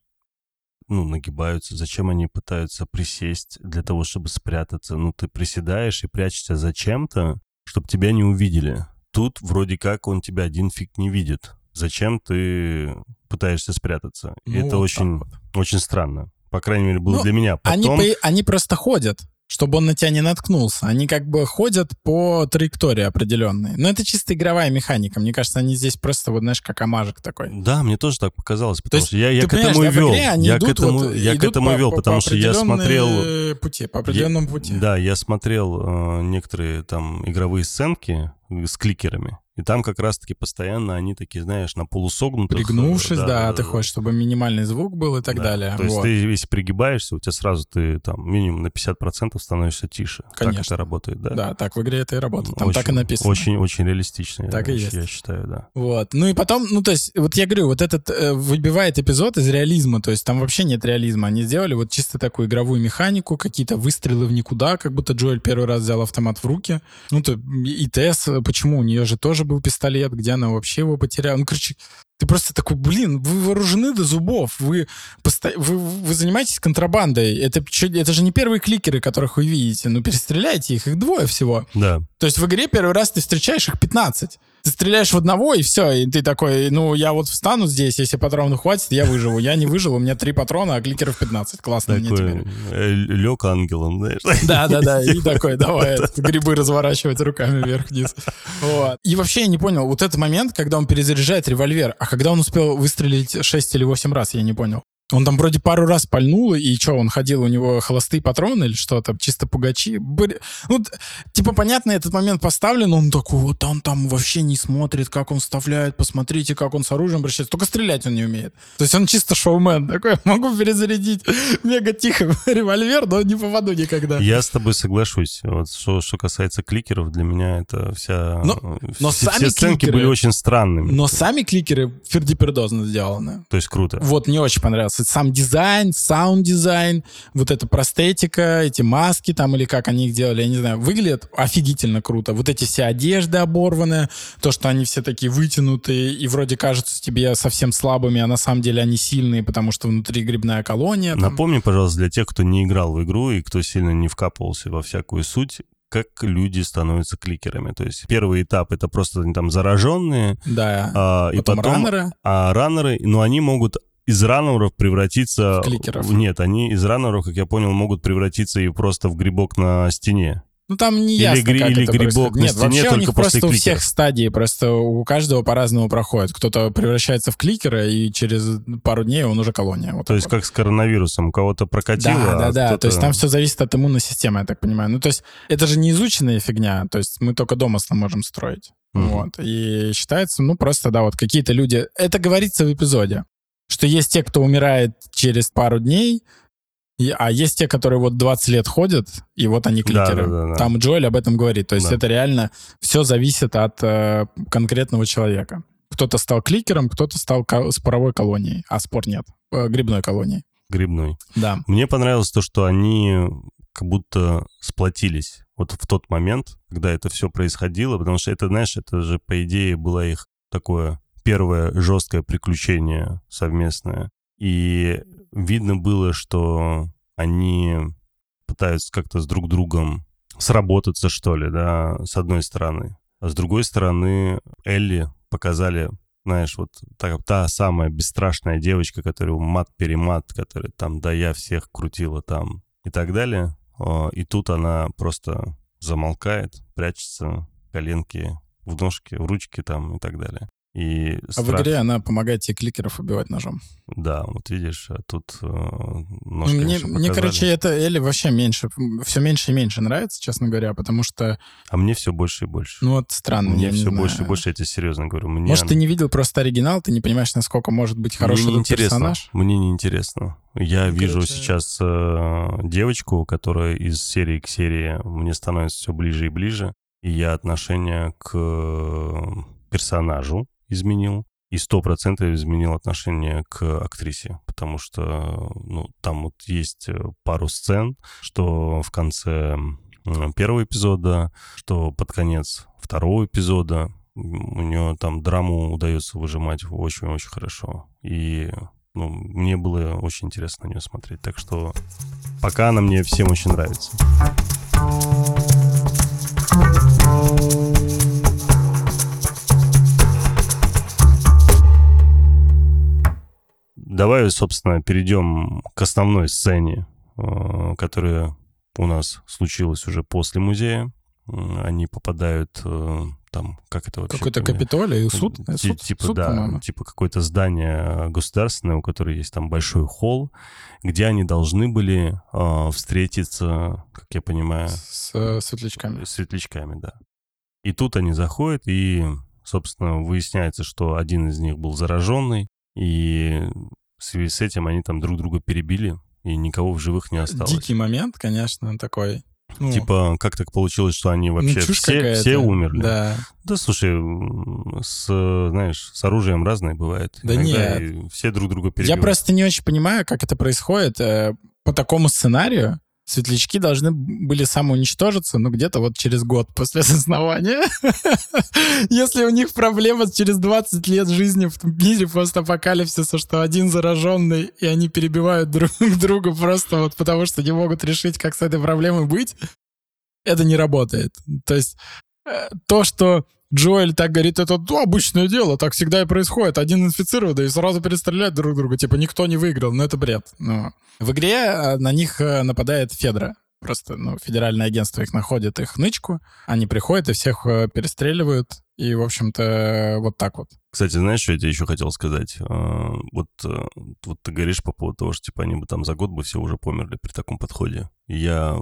ну, нагибаются, зачем они пытаются присесть для того, чтобы спрятаться? Ну, ты приседаешь и прячешься зачем-то, чтобы тебя не увидели. Тут вроде как он тебя один фиг не видит. Зачем ты пытаешься спрятаться? Ну, это вот очень, вот. очень странно. По крайней мере, было Ну, для меня. Они, Потом... по- они просто ходят, чтобы он на тебя не наткнулся. Они как бы ходят по траектории определенной. Но это чисто игровая механика. Мне кажется, они здесь просто, вот знаешь, как амажик такой. Да, мне тоже так показалось, потому есть что я, я к этому и вел. Я к этому, вот- я к этому по- вел, по- потому по что я смотрел... пути, по определенному пути. Да, я смотрел э, некоторые там игровые сценки с кликерами, и там как раз-таки постоянно они такие, знаешь, на полусогнутых. э, Пригнувшись, да, ты хочешь, чтобы минимальный звук был и так Да. далее. То есть Вот. ты, если пригибаешься, у тебя сразу ты там минимум на 50% становишься тише. Так Конечно. это работает, да? Да, так в игре это и работает. Там Очень- так и написано. Очень, очень реалистично. Так я, и есть. Я считаю, да. Вот. Ну и потом, ну то есть, вот я говорю, вот этот э, выбивает эпизод из реализма, то есть там вообще нет реализма. Они сделали вот чисто такую игровую механику, какие-то выстрелы в никуда, как будто Джоэль первый раз взял автомат в руки. Ну то и э, почему? У нее же тоже был пистолет, где она вообще его потеряла. Ну, короче, ты просто такой, блин, вы вооружены до зубов, вы, посто... вы, вы занимаетесь контрабандой. Это, это же не первые кликеры, которых вы видите. Ну, перестреляйте их, их двое всего. Да. То есть в игре первый раз ты встречаешь их 15. Ты стреляешь в одного, и все, и ты такой, ну, я вот встану здесь, если патронов хватит, я выживу. Я не выжил, у меня три патрона, а кликеров 15. Классно мне Такой теперь. лег ангелом, знаешь. Да-да-да, и такой, давай, грибы разворачивать руками вверх-вниз. Вот. И вообще я не понял, вот этот момент, когда он перезаряжает револьвер, а когда он успел выстрелить 6 или 8 раз, я не понял. Он там вроде пару раз пальнул, и что, он ходил, у него холостые патроны или что там, чисто пугачи. Были- Ну, типа, понятно, этот момент поставлен, он такой, вот он там вообще не смотрит, как он вставляет, посмотрите, как он с оружием обращается. Только стрелять он не умеет. То есть он чисто шоумен такой, могу перезарядить мега тихо револьвер, но не попаду никогда. Я с тобой соглашусь. Вот что, что касается кликеров, для меня это вся... Но- э, но все, сами все сценки кликеры- были очень странными. Но сами кликеры фердипердозно сделаны. То есть круто. Вот, мне очень понравился. Сам дизайн, саунд-дизайн, вот эта простетика, эти маски там, или как они их делали, я не знаю, выглядит офигительно круто. Вот эти все одежды оборванные, то, что они все такие вытянутые и вроде кажутся тебе совсем слабыми, а на самом деле они сильные, потому что внутри грибная колония. там. Напомни, пожалуйста, для тех, кто не играл в игру и кто сильно не вкапывался во всякую суть, как люди становятся кликерами. То есть первый этап — это просто они там зараженные, Да. а, и Потом потом... раннеры. А раннеры, ну, они могут из раннеров превратиться... В кликеров. Нет, они из раннеров, как я понял, могут превратиться и просто в грибок на стене. Ну, там не Или ясно, гри- как или это грибок происходит. на Нет, стене вообще у них после просто у всех стадий, просто у каждого по-разному проходит. Кто-то превращается в кликера, и через пару дней он уже колония. Вот То есть вот. как с коронавирусом. У кого-то прокатило, Да, да, а да. То есть там все зависит от иммунной системы, я так понимаю. Ну, то есть это же не изученная фигня, то есть мы только домыслом можем строить. Мгм. Вот. И считается, ну, просто, да, вот какие-то люди... Это говорится в эпизоде, что есть те, кто умирает через пару дней, и- а есть те, которые вот 20 лет ходят, и вот они кликеры. Да, да, да, да. Там Джоэль об этом говорит. То есть Да. это реально все зависит от э, конкретного человека. Кто-то стал кликером, кто-то стал споровой колонией, а спор нет, э, грибной колонией. грибной. Да. Мне понравилось то, что они как будто сплотились вот в тот момент, когда это все происходило, потому что это, знаешь, это же, по идее, было их такое первое жесткое приключение совместное. И видно было, что они пытаются как-то с друг другом сработаться, что ли, да, с одной стороны. А с другой стороны, Элли показали знаешь, вот та, та самая бесстрашная девочка, которая мат-перемат, которая там, да, я всех крутила там и так далее. И тут она просто замолкает, прячется, коленки в ножки, в ручки там и так далее. И А в страх- игре она помогает тебе кликеров убивать ножом. Да, вот видишь, а тут э, Ну, нож, мне, конечно, мне, короче, это Элли вообще меньше, все меньше и меньше нравится, честно говоря, потому что, А мне все больше и больше. ну вот странно, мне я не все знаю. больше и больше, я тебе серьезно говорю. Мне Может, ты не видел просто оригинал, ты не понимаешь, насколько может быть хороший Мне персонаж? Мне неинтересно. Я Ну, вижу короче- сейчас э, девочку, которая из серии к серии мне становится все ближе и ближе, и я отношение к э, персонажу изменил, и сто процентов изменил отношение к актрисе, потому что ну, там вот есть э, пару сцен, что в конце первого эпизода, что под конец второго эпизода у нее там драму удается выжимать очень-очень хорошо. И ну, мне было очень интересно на нее смотреть. Так что пока она мне всем очень нравится. Давай, собственно, перейдем к основной сцене, э, которая у нас случилось уже после музея. Они попадают э, там, как это вообще? Какой-то Капитолий, суд? Суд, типа, суд, да, по-моему. типа какое-то здание государственное, у которого есть там большой холл, где они должны были э, встретиться, как я понимаю, С э, светлячками. с светлячками, да. И тут они заходят, и, собственно, выясняется, что один из них был зараженный, и в связи с этим они там друг друга перебили, и никого в живых не осталось. Дикий момент, конечно, такой. Ну, Типа, как так получилось, что они вообще все, все умерли? Да. Да, слушай, с, знаешь, с оружием разное бывает. Да Иногда нет. все друг друга Я перебивают. просто не очень понимаю, как это происходит. Э, По такому сценарию светлячки должны были самоуничтожиться, ну, где-то вот через год после основания. Если у них проблема через 20 лет жизни в мире постапокалипсиса, что один зараженный, и они перебивают друг друга просто вот потому, что не могут решить, как с этой проблемой быть, это не работает. То есть то, что Джоэль так говорит, это ну, обычное дело, так всегда и происходит. Один инфицированный и сразу перестреляют друг друга. Типа никто не выиграл, но это бред. Ну, в игре э, на них э, нападает Федра. Просто, ну, федеральное агентство их находит, их нычку, они приходят и всех э, перестреливают. И, в общем-то, вот так вот. Кстати, знаешь, что я тебе еще хотел сказать? Вот, э, вот ты говоришь по поводу того, что типа они бы там за год бы все уже померли при таком подходе. Я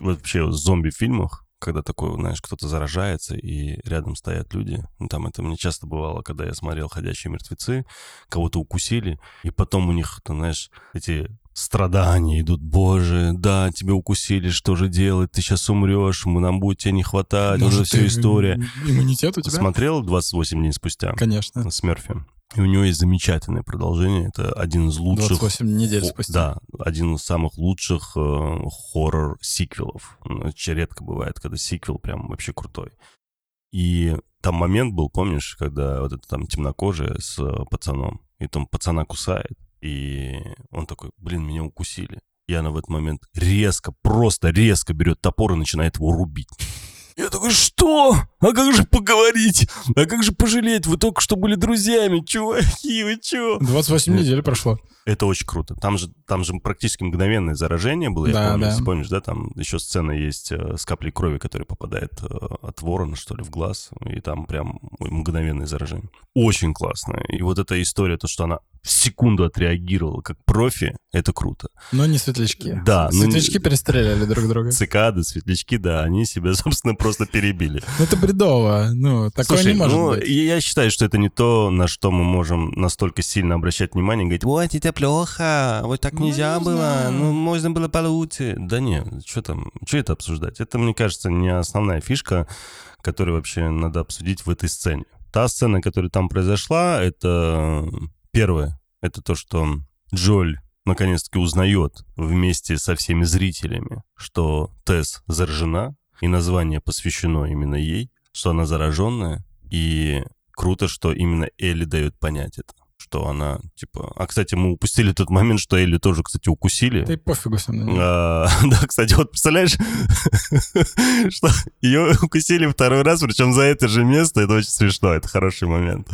вообще в зомби-фильмах, когда такое, знаешь, кто-то заражается, и рядом стоят люди. Ну, там это мне часто бывало, когда я смотрел «Ходячие мертвецы», кого-то укусили, и потом у них, ты знаешь, эти страдания идут. Боже, да, тебя укусили, что же делать? Ты сейчас умрешь, мы, нам будет тебя не хватать. Вот эта вся история. Иммунитет у тебя? Смотрел 28 дней спустя Конечно. с Мерфи. И у него есть замечательное продолжение. Это один из лучших... 28 недель спустя. Да, один из самых лучших э, хоррор-сиквелов. Очень редко бывает, когда сиквел прям вообще крутой. И там момент был, помнишь, когда вот это там темнокожая с э, пацаном, и там пацана кусает, и он такой, блин, меня укусили. И она в этот момент резко, просто резко берет топор и начинает его рубить. Я такой, что? А как же поговорить? А как же пожалеть? Вы только что были друзьями, чуваки, вы чё? 28 Нет. недель прошло. Это очень круто. Там же, там же практически мгновенное заражение было, я Да, помню, да. если помнишь, да, там еще сцена есть э, с каплей крови, которая попадает э, от ворона, что ли, в глаз, и там прям мгновенное заражение. Очень классно. И вот эта история, то, что она в секунду отреагировала как профи, это круто. Но не светлячки. Да, ну, Светлячки перестреляли друг друга. Цикады, светлячки, да, они себя, собственно, просто перебили. Ну, Это бредово. Ну, такое Слушай, не может ну, быть. я считаю, что это не то, на что мы можем настолько сильно обращать внимание говорить, вот это плохо, вот так Ну, нельзя не было, ну, можно было получше. Да нет, что там, что это обсуждать? Это, мне кажется, не основная фишка, которую вообще надо обсудить в этой сцене. Та сцена, которая там произошла, это первое, это то, что Джоль наконец-таки узнает вместе со всеми зрителями, что Тесс заражена, и название посвящено именно ей, что она зараженная, и круто, что именно Элли дает понять это, что она, типа... А, кстати, мы упустили тот момент, что Элли тоже, кстати, укусили. Ты пофигу со мной. А, да, кстати, вот представляешь, что ее укусили второй раз, причем за это же место, это очень смешно, это хороший момент.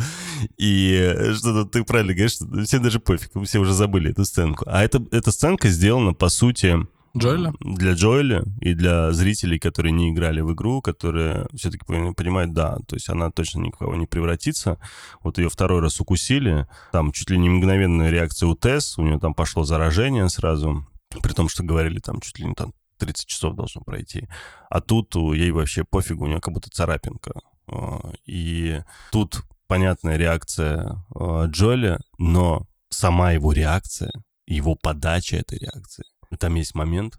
И что ты правильно говоришь, всем даже пофиг, все уже забыли эту сценку. А это, эта сценка сделана, по сути, Джоэля? для Джоэля и для зрителей, которые не играли в игру, которые все-таки понимают, да, то есть она точно никого не превратится. Вот ее второй раз укусили, там чуть ли не мгновенная реакция у Тесс, у нее там пошло заражение сразу, при том, что говорили там чуть ли не там 30 часов должно пройти. А тут ей вообще пофигу, у нее как будто царапинка. А, И тут понятная реакция а, Джоэля, но сама его реакция, его подача этой реакции. Там есть момент,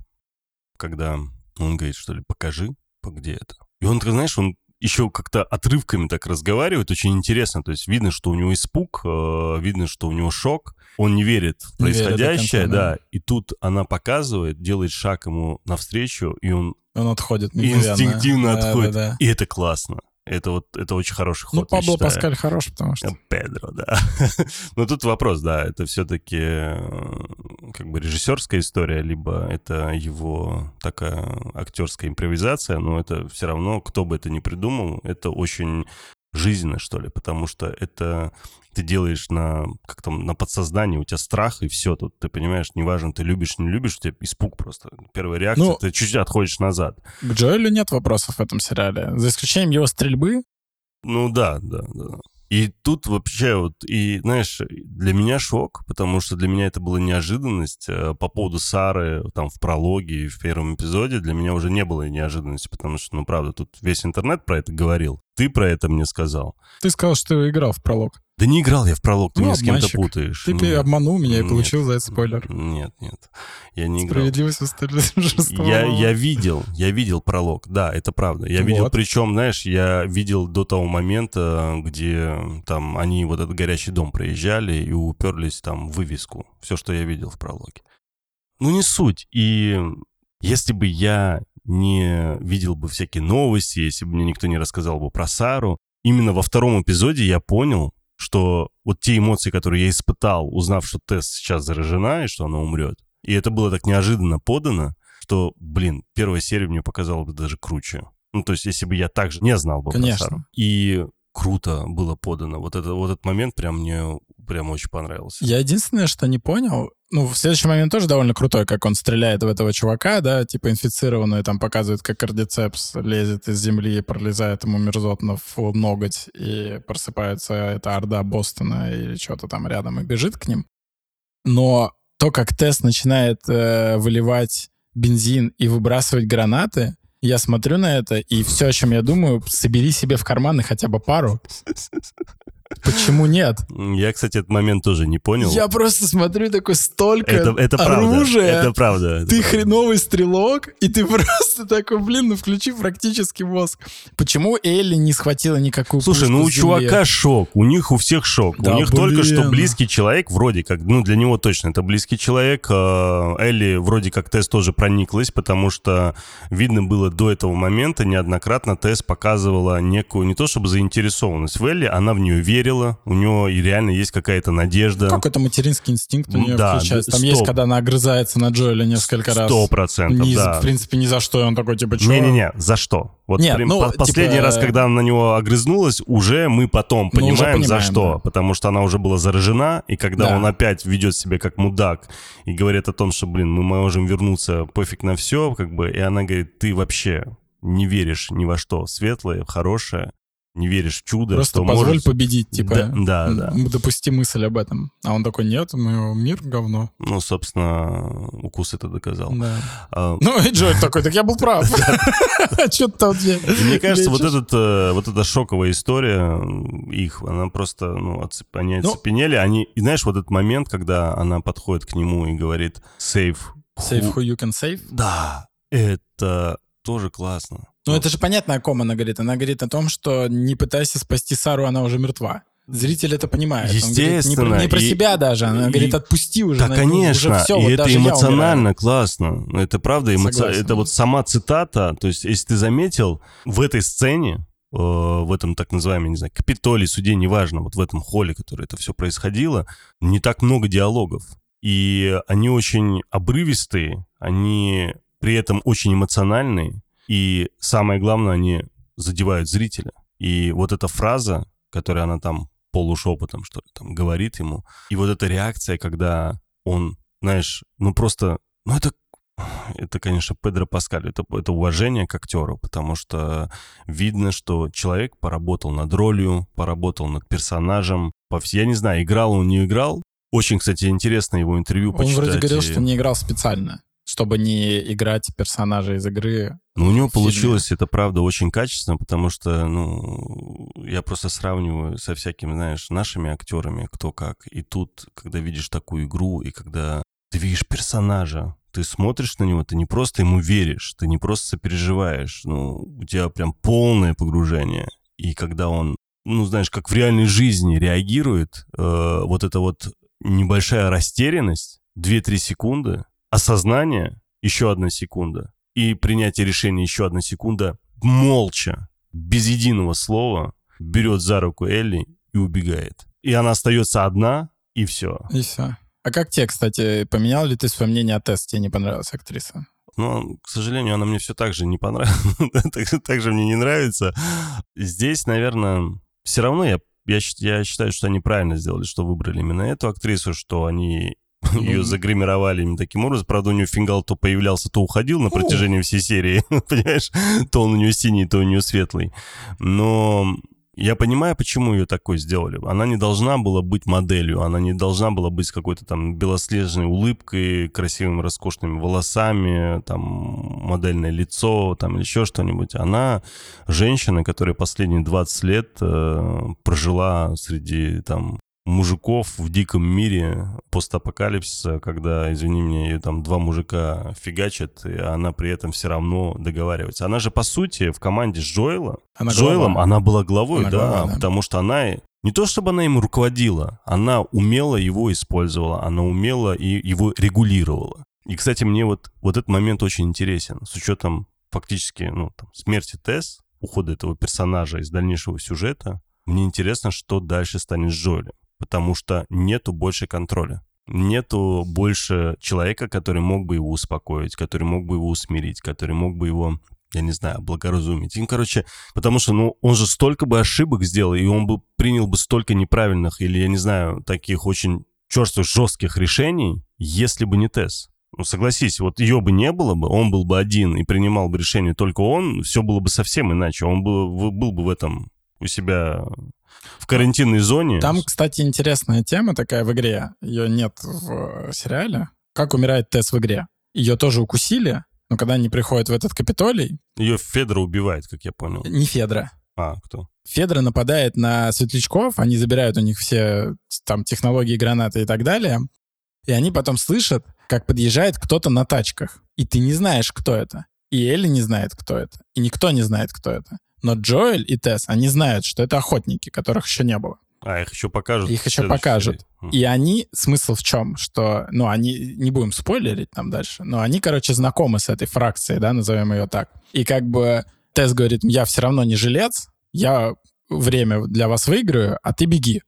когда он говорит, что ли, покажи, по- где это. И он, ты знаешь, он еще как-то отрывками так разговаривает, очень интересно. То есть видно, что у него испуг, э, видно, что у него шок. Он не верит в происходящее, конца, да. да. И тут она показывает, делает шаг ему навстречу, и он Он отходит мгновенно. инстинктивно Да, отходит. да, да. И это классно. Это вот это очень хороший ход. Ну, Пабло. Паскаль хорош, потому что... Э, Педро, да. Но тут вопрос, да, это все-таки как бы режиссерская история, либо это его такая актерская импровизация, но это все равно, кто бы это ни придумал, это очень жизненно, что ли, потому что это ты делаешь на, как там, на подсознании, у тебя страх, и все тут, ты понимаешь, неважно, ты любишь, не любишь, у тебя испуг просто. Первая реакция, Ну, ты чуть-чуть отходишь назад. К Джоэлю нет вопросов в этом сериале. За исключением его стрельбы. Ну да, да, да. И тут вообще вот, и знаешь, для меня шок, потому что для меня это была неожиданность. Э, По поводу Сары там в прологе и в первом эпизоде для меня уже не было неожиданности, потому что, ну правда, тут весь интернет про это говорил. Ты про это мне сказал. Ты сказал, что играл в пролог. Да не играл я в пролог, ты Ну, меня с кем-то путаешь. Ты Нет. обманул меня и Нет. получил за это спойлер. Нет, нет, я не играл. Справедливость восторжествовала. Я, я видел, я видел пролог, да, это правда. Я видел, Вот. причем, знаешь, я видел до того момента, где там они вот этот горящий дом проезжали и уперлись там в вывеску. Все, что я видел в прологе. Ну, не суть. И если бы я не видел бы всякие новости, если бы мне никто не рассказал бы про Сару, именно во втором эпизоде я понял, что вот те эмоции, которые я испытал, узнав, что Тесс сейчас заражена и что она умрет, и это было так неожиданно подано, что, блин, первая серия мне показала бы даже круче. Ну, то есть, если бы я также не знал бы Конечно. про Сару. И круто было подано. Вот, это, вот этот момент прям мне прям очень понравился. Я единственное, что не понял, ну, в следующий момент тоже довольно крутой, как он стреляет в этого чувака, да, типа инфицированную, там показывает, как кардицепс лезет из земли и пролезает ему мерзотно в ноготь, и просыпается эта орда Бостона или что-то там рядом и бежит к ним. Но то, как Тесс начинает э, выливать бензин и выбрасывать гранаты, я смотрю на это, и все, о чем я думаю, собери себе в карманы хотя бы пару. Почему нет? Я, кстати, этот момент тоже не понял. Я просто смотрю такой столько это, это правда. оружия. Это правда. это ты правда. хреновый стрелок, и ты просто такой, блин, ну включи практически мозг. Почему Элли не схватила никакую Слушай, ну у чувака шок, у них у всех шок. Да у них только что блин. близкий человек, вроде как, ну для него точно это близкий человек. Э, Элли вроде как Тесс тоже прониклась, потому что видно было до этого момента неоднократно Тесс показывала некую, не то чтобы заинтересованность в Элли, она в нее верила, у нее и реально есть какая-то надежда. Как это материнский инстинкт у нее Да, включается? Там стоп. есть, когда она огрызается на Джоэля несколько раз. Сто процентов, да. В принципе, ни за что. И он такой, типа, чё? Не-не-не, за что? Вот Нет, прям ну, по- последний типа, раз, когда она на него огрызнулась, уже мы потом Ну, уже понимаем, за понимаем, что. да. Потому что она уже была заражена, и когда Да. он опять ведет себя как мудак и говорит о том, что, блин, мы можем вернуться, пофиг на все, как бы, и она говорит, ты вообще не веришь ни во что светлое, хорошее, не веришь в чудо, Просто что позволь может... победить, типа. Да, да, да. Допусти мысль об этом. А он такой, нет, мы мир говно. Ну, собственно, укус это доказал. Да. А, Ну и Джоэль такой, так я был прав. Что ты там мне кажется, вот, этот, э, вот эта шоковая история их, она просто, ну, они Ну- оцепенели. Они, и знаешь, вот этот момент, когда она подходит к нему и говорит «save». Save who-» who you can save. Да, это тоже классно. Ну, это же понятно, о ком она говорит. Она говорит о том, что не пытайся спасти Сару, она уже мертва. Зритель это понимает. Он говорит не про- Естественно, не про, и- себя даже. Она и- говорит, отпусти уже. Да, ну, конечно, Уже все, и вот это эмоционально классно. Это правда, эмоци- это вот сама цитата. То есть, если ты заметил, в этой сцене, э, в этом так называемом, не знаю, Капитолии, суде, неважно, вот в этом холле, который это все происходило, не так много диалогов. И они очень обрывистые, они при этом очень эмоциональные, и самое главное, они задевают зрителя. И вот эта фраза, которую она там полушепотом, что ли, там говорит ему, и вот эта реакция, когда он, знаешь, ну просто, ну это, это, конечно, Педро Паскаль, это, это уважение к актеру, потому что видно, что человек поработал над ролью, поработал над персонажем, я не знаю, играл он, не играл. Очень, кстати, интересно его интервью Он почитать. вроде говорил, и- что не играл специально, чтобы не играть персонажа из игры. Ну, у него фильме. получилось это, правда, очень качественно, потому что, ну, я просто сравниваю со всякими, знаешь, нашими актерами, кто как. И тут, когда видишь такую игру, и когда ты видишь персонажа, ты смотришь на него, ты не просто ему веришь, ты не просто сопереживаешь, ну, у тебя прям полное погружение. И когда он, ну, знаешь, как в реальной жизни реагирует, э, вот эта вот небольшая растерянность, 2-3 секунды, осознание, еще одна секунда, и принятие решения еще одна секунда, молча, без единого слова, берет за руку Элли и убегает. И она остается одна, и все. И все. А как тебе, кстати, поменял ли ты свое мнение о тесте? Тебе не понравилась актриса? Но, к сожалению, она мне все так же не понравилась, так, так же мне не нравится. Здесь, наверное, все равно я, я, я считаю, что они правильно сделали, что выбрали именно эту актрису, что они Ну, ее загримировали именно таким образом. Правда, у нее фингал то появлялся, то уходил на протяжении всей серии. Понимаешь? То он у нее синий, то у нее светлый. Но я понимаю, почему ее такой сделали. Она не должна была быть моделью, она не должна была быть какой-то там белоснежной улыбкой, красивыми роскошными волосами, там модельное лицо, там или еще что-нибудь. Она женщина, которая последние 20 лет э, прожила среди там мужиков в диком мире постапокалипсиса, когда, извини меня, ее там два мужика фигачат, и она при этом все равно договаривается. Она же, по сути, в команде с Джоэла, Она Джоэлом глава. она была главой, Она да, глава, да. потому что она не то чтобы она им руководила, она умело его использовала, она умело и его регулировала. И, кстати, мне вот, вот этот момент очень интересен, с учетом фактически ну, там, смерти Тесс, ухода этого персонажа из дальнейшего сюжета, мне интересно, что дальше станет с Джоэлем, потому что нету больше контроля. Нету больше человека, который мог бы его успокоить, который мог бы его усмирить, который мог бы его я не знаю, благоразумить. И, короче, потому что, ну, он же столько бы ошибок сделал, и он бы принял бы столько неправильных или, я не знаю, таких очень черствых, жестких решений, если бы не Тесс. Ну, согласись, вот ее бы не было бы, он был бы один и принимал бы решение только он, все было бы совсем иначе. Он был, в- был бы в этом у себя в карантинной зоне. Там, кстати, интересная тема такая в игре. Ее нет в э, сериале. Как умирает Тесс в игре? Ее тоже укусили, но когда они приходят в этот Капитолий, Ее Федора убивает, как я понял. не Федра. А, кто? Федра нападает на светлячков, они забирают у них все там технологии, гранаты и так далее. И они потом слышат, как подъезжает кто-то на тачках. И ты не знаешь, кто это. И Элли не знает, кто это. И никто не знает, кто это. Но Джоэль и Тесс, они знают, что это охотники, которых еще не было. А, их еще покажут. Их еще покажут. серии. И они, смысл в чем? Что, ну, они, не будем спойлерить там дальше, но они, короче, знакомы с этой фракцией, да, назовем ее так. И как бы Тесс говорит, я все равно не жилец, я время для вас выиграю, а ты беги.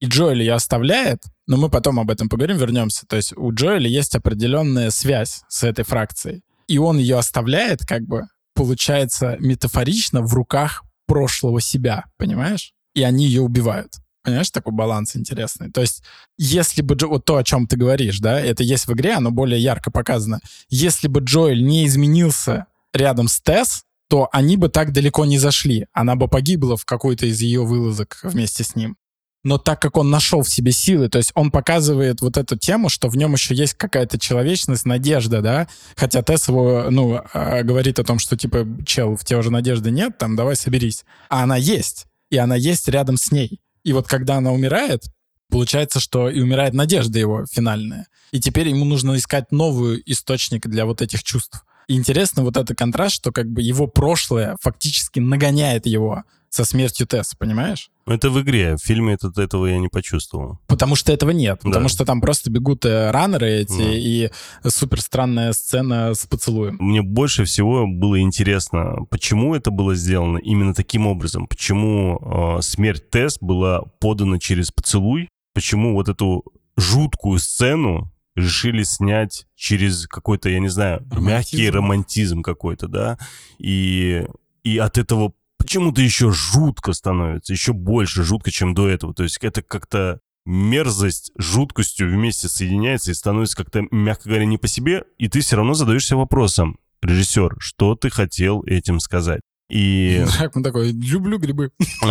И Джоэль ее оставляет, но мы потом об этом поговорим, вернемся. То есть у Джоэля есть определенная связь с этой фракцией. И он ее оставляет, как бы, получается, метафорично в руках прошлого себя, понимаешь? И они ее убивают. Понимаешь, такой баланс интересный. То есть, если бы Джо- вот то, о чем ты говоришь, да, это есть в игре, оно более ярко показано. Если бы Джоэль не изменился рядом с Тесс, то они бы так далеко не зашли. Она бы погибла в какой-то из ее вылазок вместе с ним. Но так как он нашел в себе силы, то есть он показывает вот эту тему, что в нем еще есть какая-то человечность, надежда, да, хотя Тесс его, ну, э, говорит о том, что, типа, чел, в тебе уже надежды нет, там, давай соберись. А она есть, и она есть рядом с ней. И вот когда она умирает, получается, что и умирает надежда его финальная. И теперь ему нужно искать новый источник для вот этих чувств. И интересно вот этот контраст, что как бы его прошлое фактически нагоняет его со смертью Тесс, понимаешь? Ну, Это в игре. В фильме этот, этого я не почувствовал. Потому что этого нет. Да. Потому что там просто бегут э, раннеры эти, Да. и супер странная сцена с поцелуем. Мне больше всего было интересно, почему это было сделано именно таким образом. Почему э, смерть Тесс была подана через поцелуй. Почему вот эту жуткую сцену решили снять через какой-то, я не знаю, Романтизм. мягкий романтизм какой-то, да. И, и от этого почему-то еще жутко становится, еще больше жутко, чем до этого. То есть это как-то мерзость жуткостью вместе соединяется и становится как-то, мягко говоря, не по себе, и ты все равно задаешься вопросом, режиссер, что ты хотел этим сказать? И, Как он такой, люблю грибы.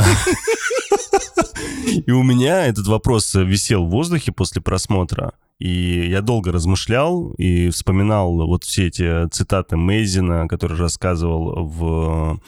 и у меня этот вопрос висел в воздухе после просмотра, и я долго размышлял и вспоминал вот все эти цитаты Мейзина, который рассказывал в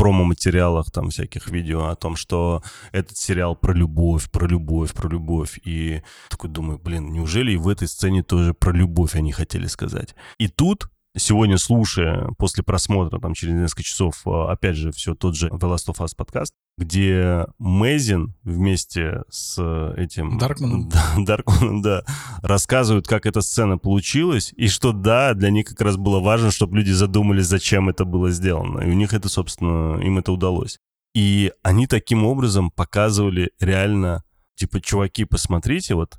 промо-материалах там всяких видео о том, что этот сериал про любовь, про любовь, про любовь. И такой думаю, блин, неужели и в этой сцене тоже про любовь они хотели сказать? И тут сегодня, слушая после просмотра, там, через несколько часов, э, опять же, все тот же The Last of Us подкаст, где Мэйзин вместе с этим... Даркманом. Да, Даркманом, да. Рассказывают, как эта сцена получилась, и что, да, для них как раз было важно, чтобы люди задумались, зачем это было сделано. И у них это, собственно, им это удалось. И они таким образом показывали реально, типа, чуваки, посмотрите, вот,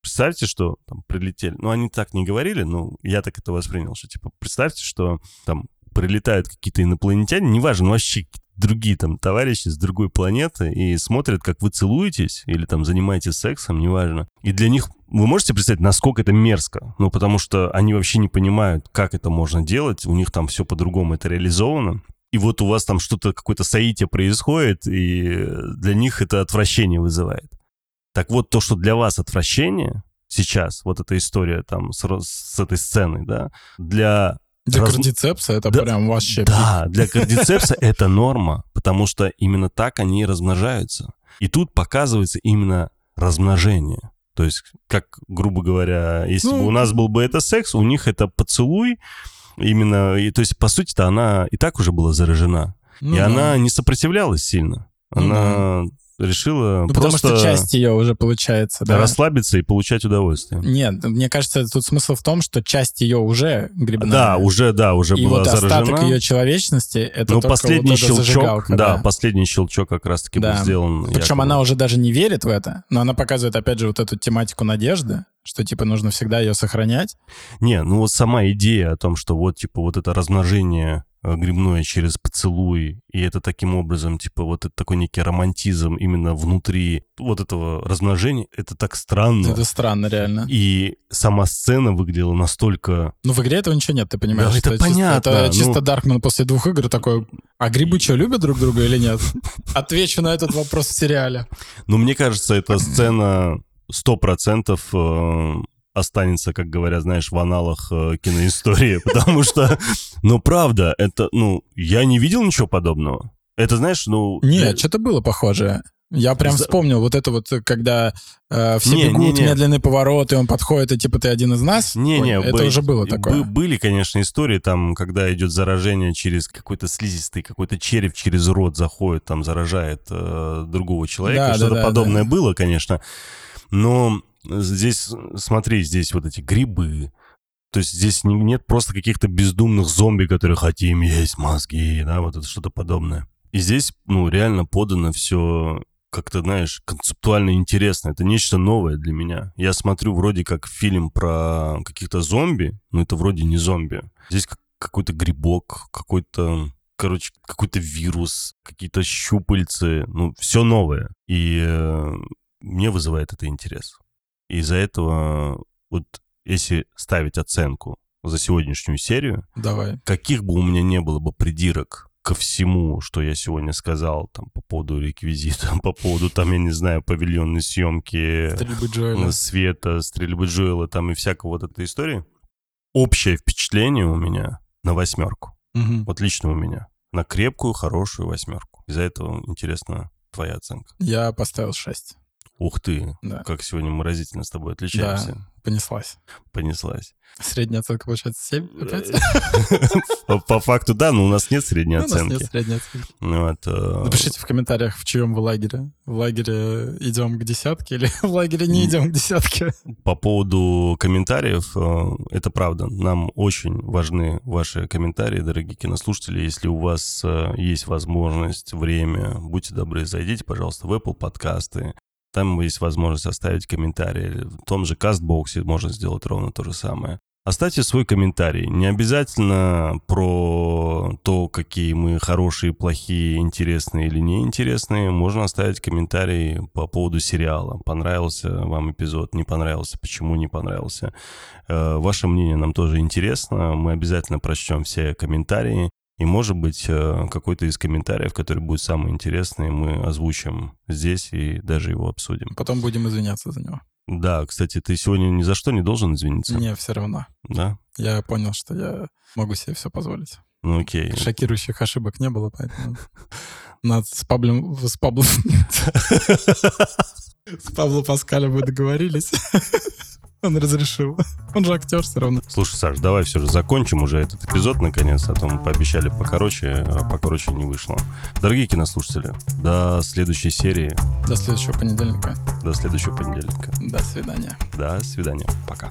представьте, что там прилетели. Ну, они так не говорили, но я так это воспринял, что, типа, представьте, что там прилетают какие-то инопланетяне, неважно, вообще другие там товарищи с другой планеты и смотрят, как вы целуетесь или там занимаетесь сексом, неважно. И для них вы можете представить, насколько это мерзко? Ну, потому что они вообще не понимают, как это можно делать, у них там все по-другому это реализовано. И вот у вас там что-то, какое-то соитие происходит, и для них это отвращение вызывает. Так вот, то, что для вас отвращение сейчас, вот эта история там с, с этой сценой, да, для Для Раз- кардицепса это Да, прям вообще Да, для кардицепса это норма, потому что именно так они размножаются. И тут показывается именно размножение. То есть, как, грубо говоря, если Ну, бы у нас был бы это секс, у них это поцелуй, именно, и, то есть, по сути-то, она и так уже была заражена. Ну и да. она не сопротивлялась сильно. Ну Она решила Ну, потому просто что часть ее уже получается, да. расслабиться и получать удовольствие. Нет, мне кажется, тут смысл в том, что часть ее уже грибная. Да, уже, да, уже И была вот заражена. остаток ее человечности, это Ну, последний вот щелчок, зажигалка, да, последний щелчок как раз-таки Да. был сделан. Причем якобы. она уже даже не верит в это, но она показывает, опять же, вот эту тематику надежды, что, типа, нужно всегда ее сохранять. Не, ну вот сама идея о том, что вот, типа, вот это размножение грибное через поцелуй, и это таким образом, типа, вот это такой некий романтизм именно внутри вот этого размножения, это так странно. Это странно, реально. И сама сцена выглядела настолько... Ну, в игре этого ничего нет, ты понимаешь? Да, это чисто- понятно, это ну. чисто Даркман после двух игр такой, а грибы что, любят друг друга или нет? Отвечу на этот вопрос в сериале. Ну, мне кажется, эта сцена сто процентов э, останется, как говорят, знаешь, в аналах э, киноистории, потому что, ну, правда, это, ну, я не видел ничего подобного. Это, знаешь, ну... для- Нет, что-то было похожее. Я прям За- вспомнил вот это вот, когда э, все Не, бегут, не, не. медленный поворот, и он подходит, и типа ты один из нас. Не-не, Ой, это бы- уже было такое. бы- были, конечно, истории, там, когда идет заражение через какой-то слизистый, какой-то череп через рот заходит, там, заражает э, другого человека. Да, Что-то да, да, подобное да. было, конечно. Но здесь, смотри, здесь вот эти грибы, то есть здесь не- нет просто каких-то бездумных зомби, которые хотим есть мозги, да, вот это что-то подобное. И здесь, ну, реально подано все как-то, знаешь, концептуально интересно. Это нечто новое для меня. Я смотрю вроде как фильм про каких-то зомби, но это вроде не зомби. Здесь как- какой-то грибок, какой-то, короче, какой-то вирус, какие-то щупальцы, ну, все новое. И э, мне вызывает это интерес. Из-за этого, вот если ставить оценку за сегодняшнюю серию, Давай. каких бы у меня не было бы придирок ко всему, что я сегодня сказал, там, по поводу реквизита, по поводу, там, я не знаю, павильонной съемки, Стрельбы Джоэля. э, света, стрельбы Джоэла, там, и всякого вот этой истории, общее впечатление у меня на восьмерку. Мгм. Вот лично у меня. На крепкую, хорошую восьмерку. Из-за этого интересна твоя оценка. Я поставил 6. Ух ты, Да. как сегодня мы разительно с тобой отличаемся. Да, понеслась. Понеслась. Средняя оценка получается 7 опять? По факту, да, но у нас нет средней Ну, У нас нет оценки. средней оценки. Э, Напишите в комментариях, в чьем вы лагере. В лагере идем к десятке или в лагере не идем к десятке? По поводу комментариев, э, это правда. Нам очень важны ваши комментарии, дорогие кинослушатели. Если у вас э, есть возможность, время, будьте добры, зайдите, пожалуйста, в Apple подкасты. Там есть возможность оставить комментарий. В том же кастбоксе можно сделать ровно то же самое. Оставьте свой комментарий. Не обязательно про то, какие мы хорошие, плохие, интересные или неинтересные. Можно оставить комментарий по поводу сериала. Понравился вам эпизод, не понравился, почему не понравился. Э, Ваше мнение нам тоже интересно. Мы обязательно прочтем все комментарии. И, может быть, э, какой-то из комментариев, который будет самый интересный, мы озвучим здесь и даже его обсудим. Потом будем извиняться за него. Да, кстати, ты сегодня ни за что не должен извиниться. Не, все равно. Да? Я понял, что я могу себе все позволить. Ну окей. Шокирующих ошибок не было, поэтому... Надо с Паблем... С Пабло... С Пабло Паскалем мы договорились. Он разрешил. Он же актер все равно. Слушай, Саш, давай все же закончим уже этот эпизод наконец, а то мы пообещали покороче, а покороче не вышло. Дорогие кинослушатели, до следующей серии, До следующего понедельника. до следующего понедельника. До свидания. До свидания. Пока.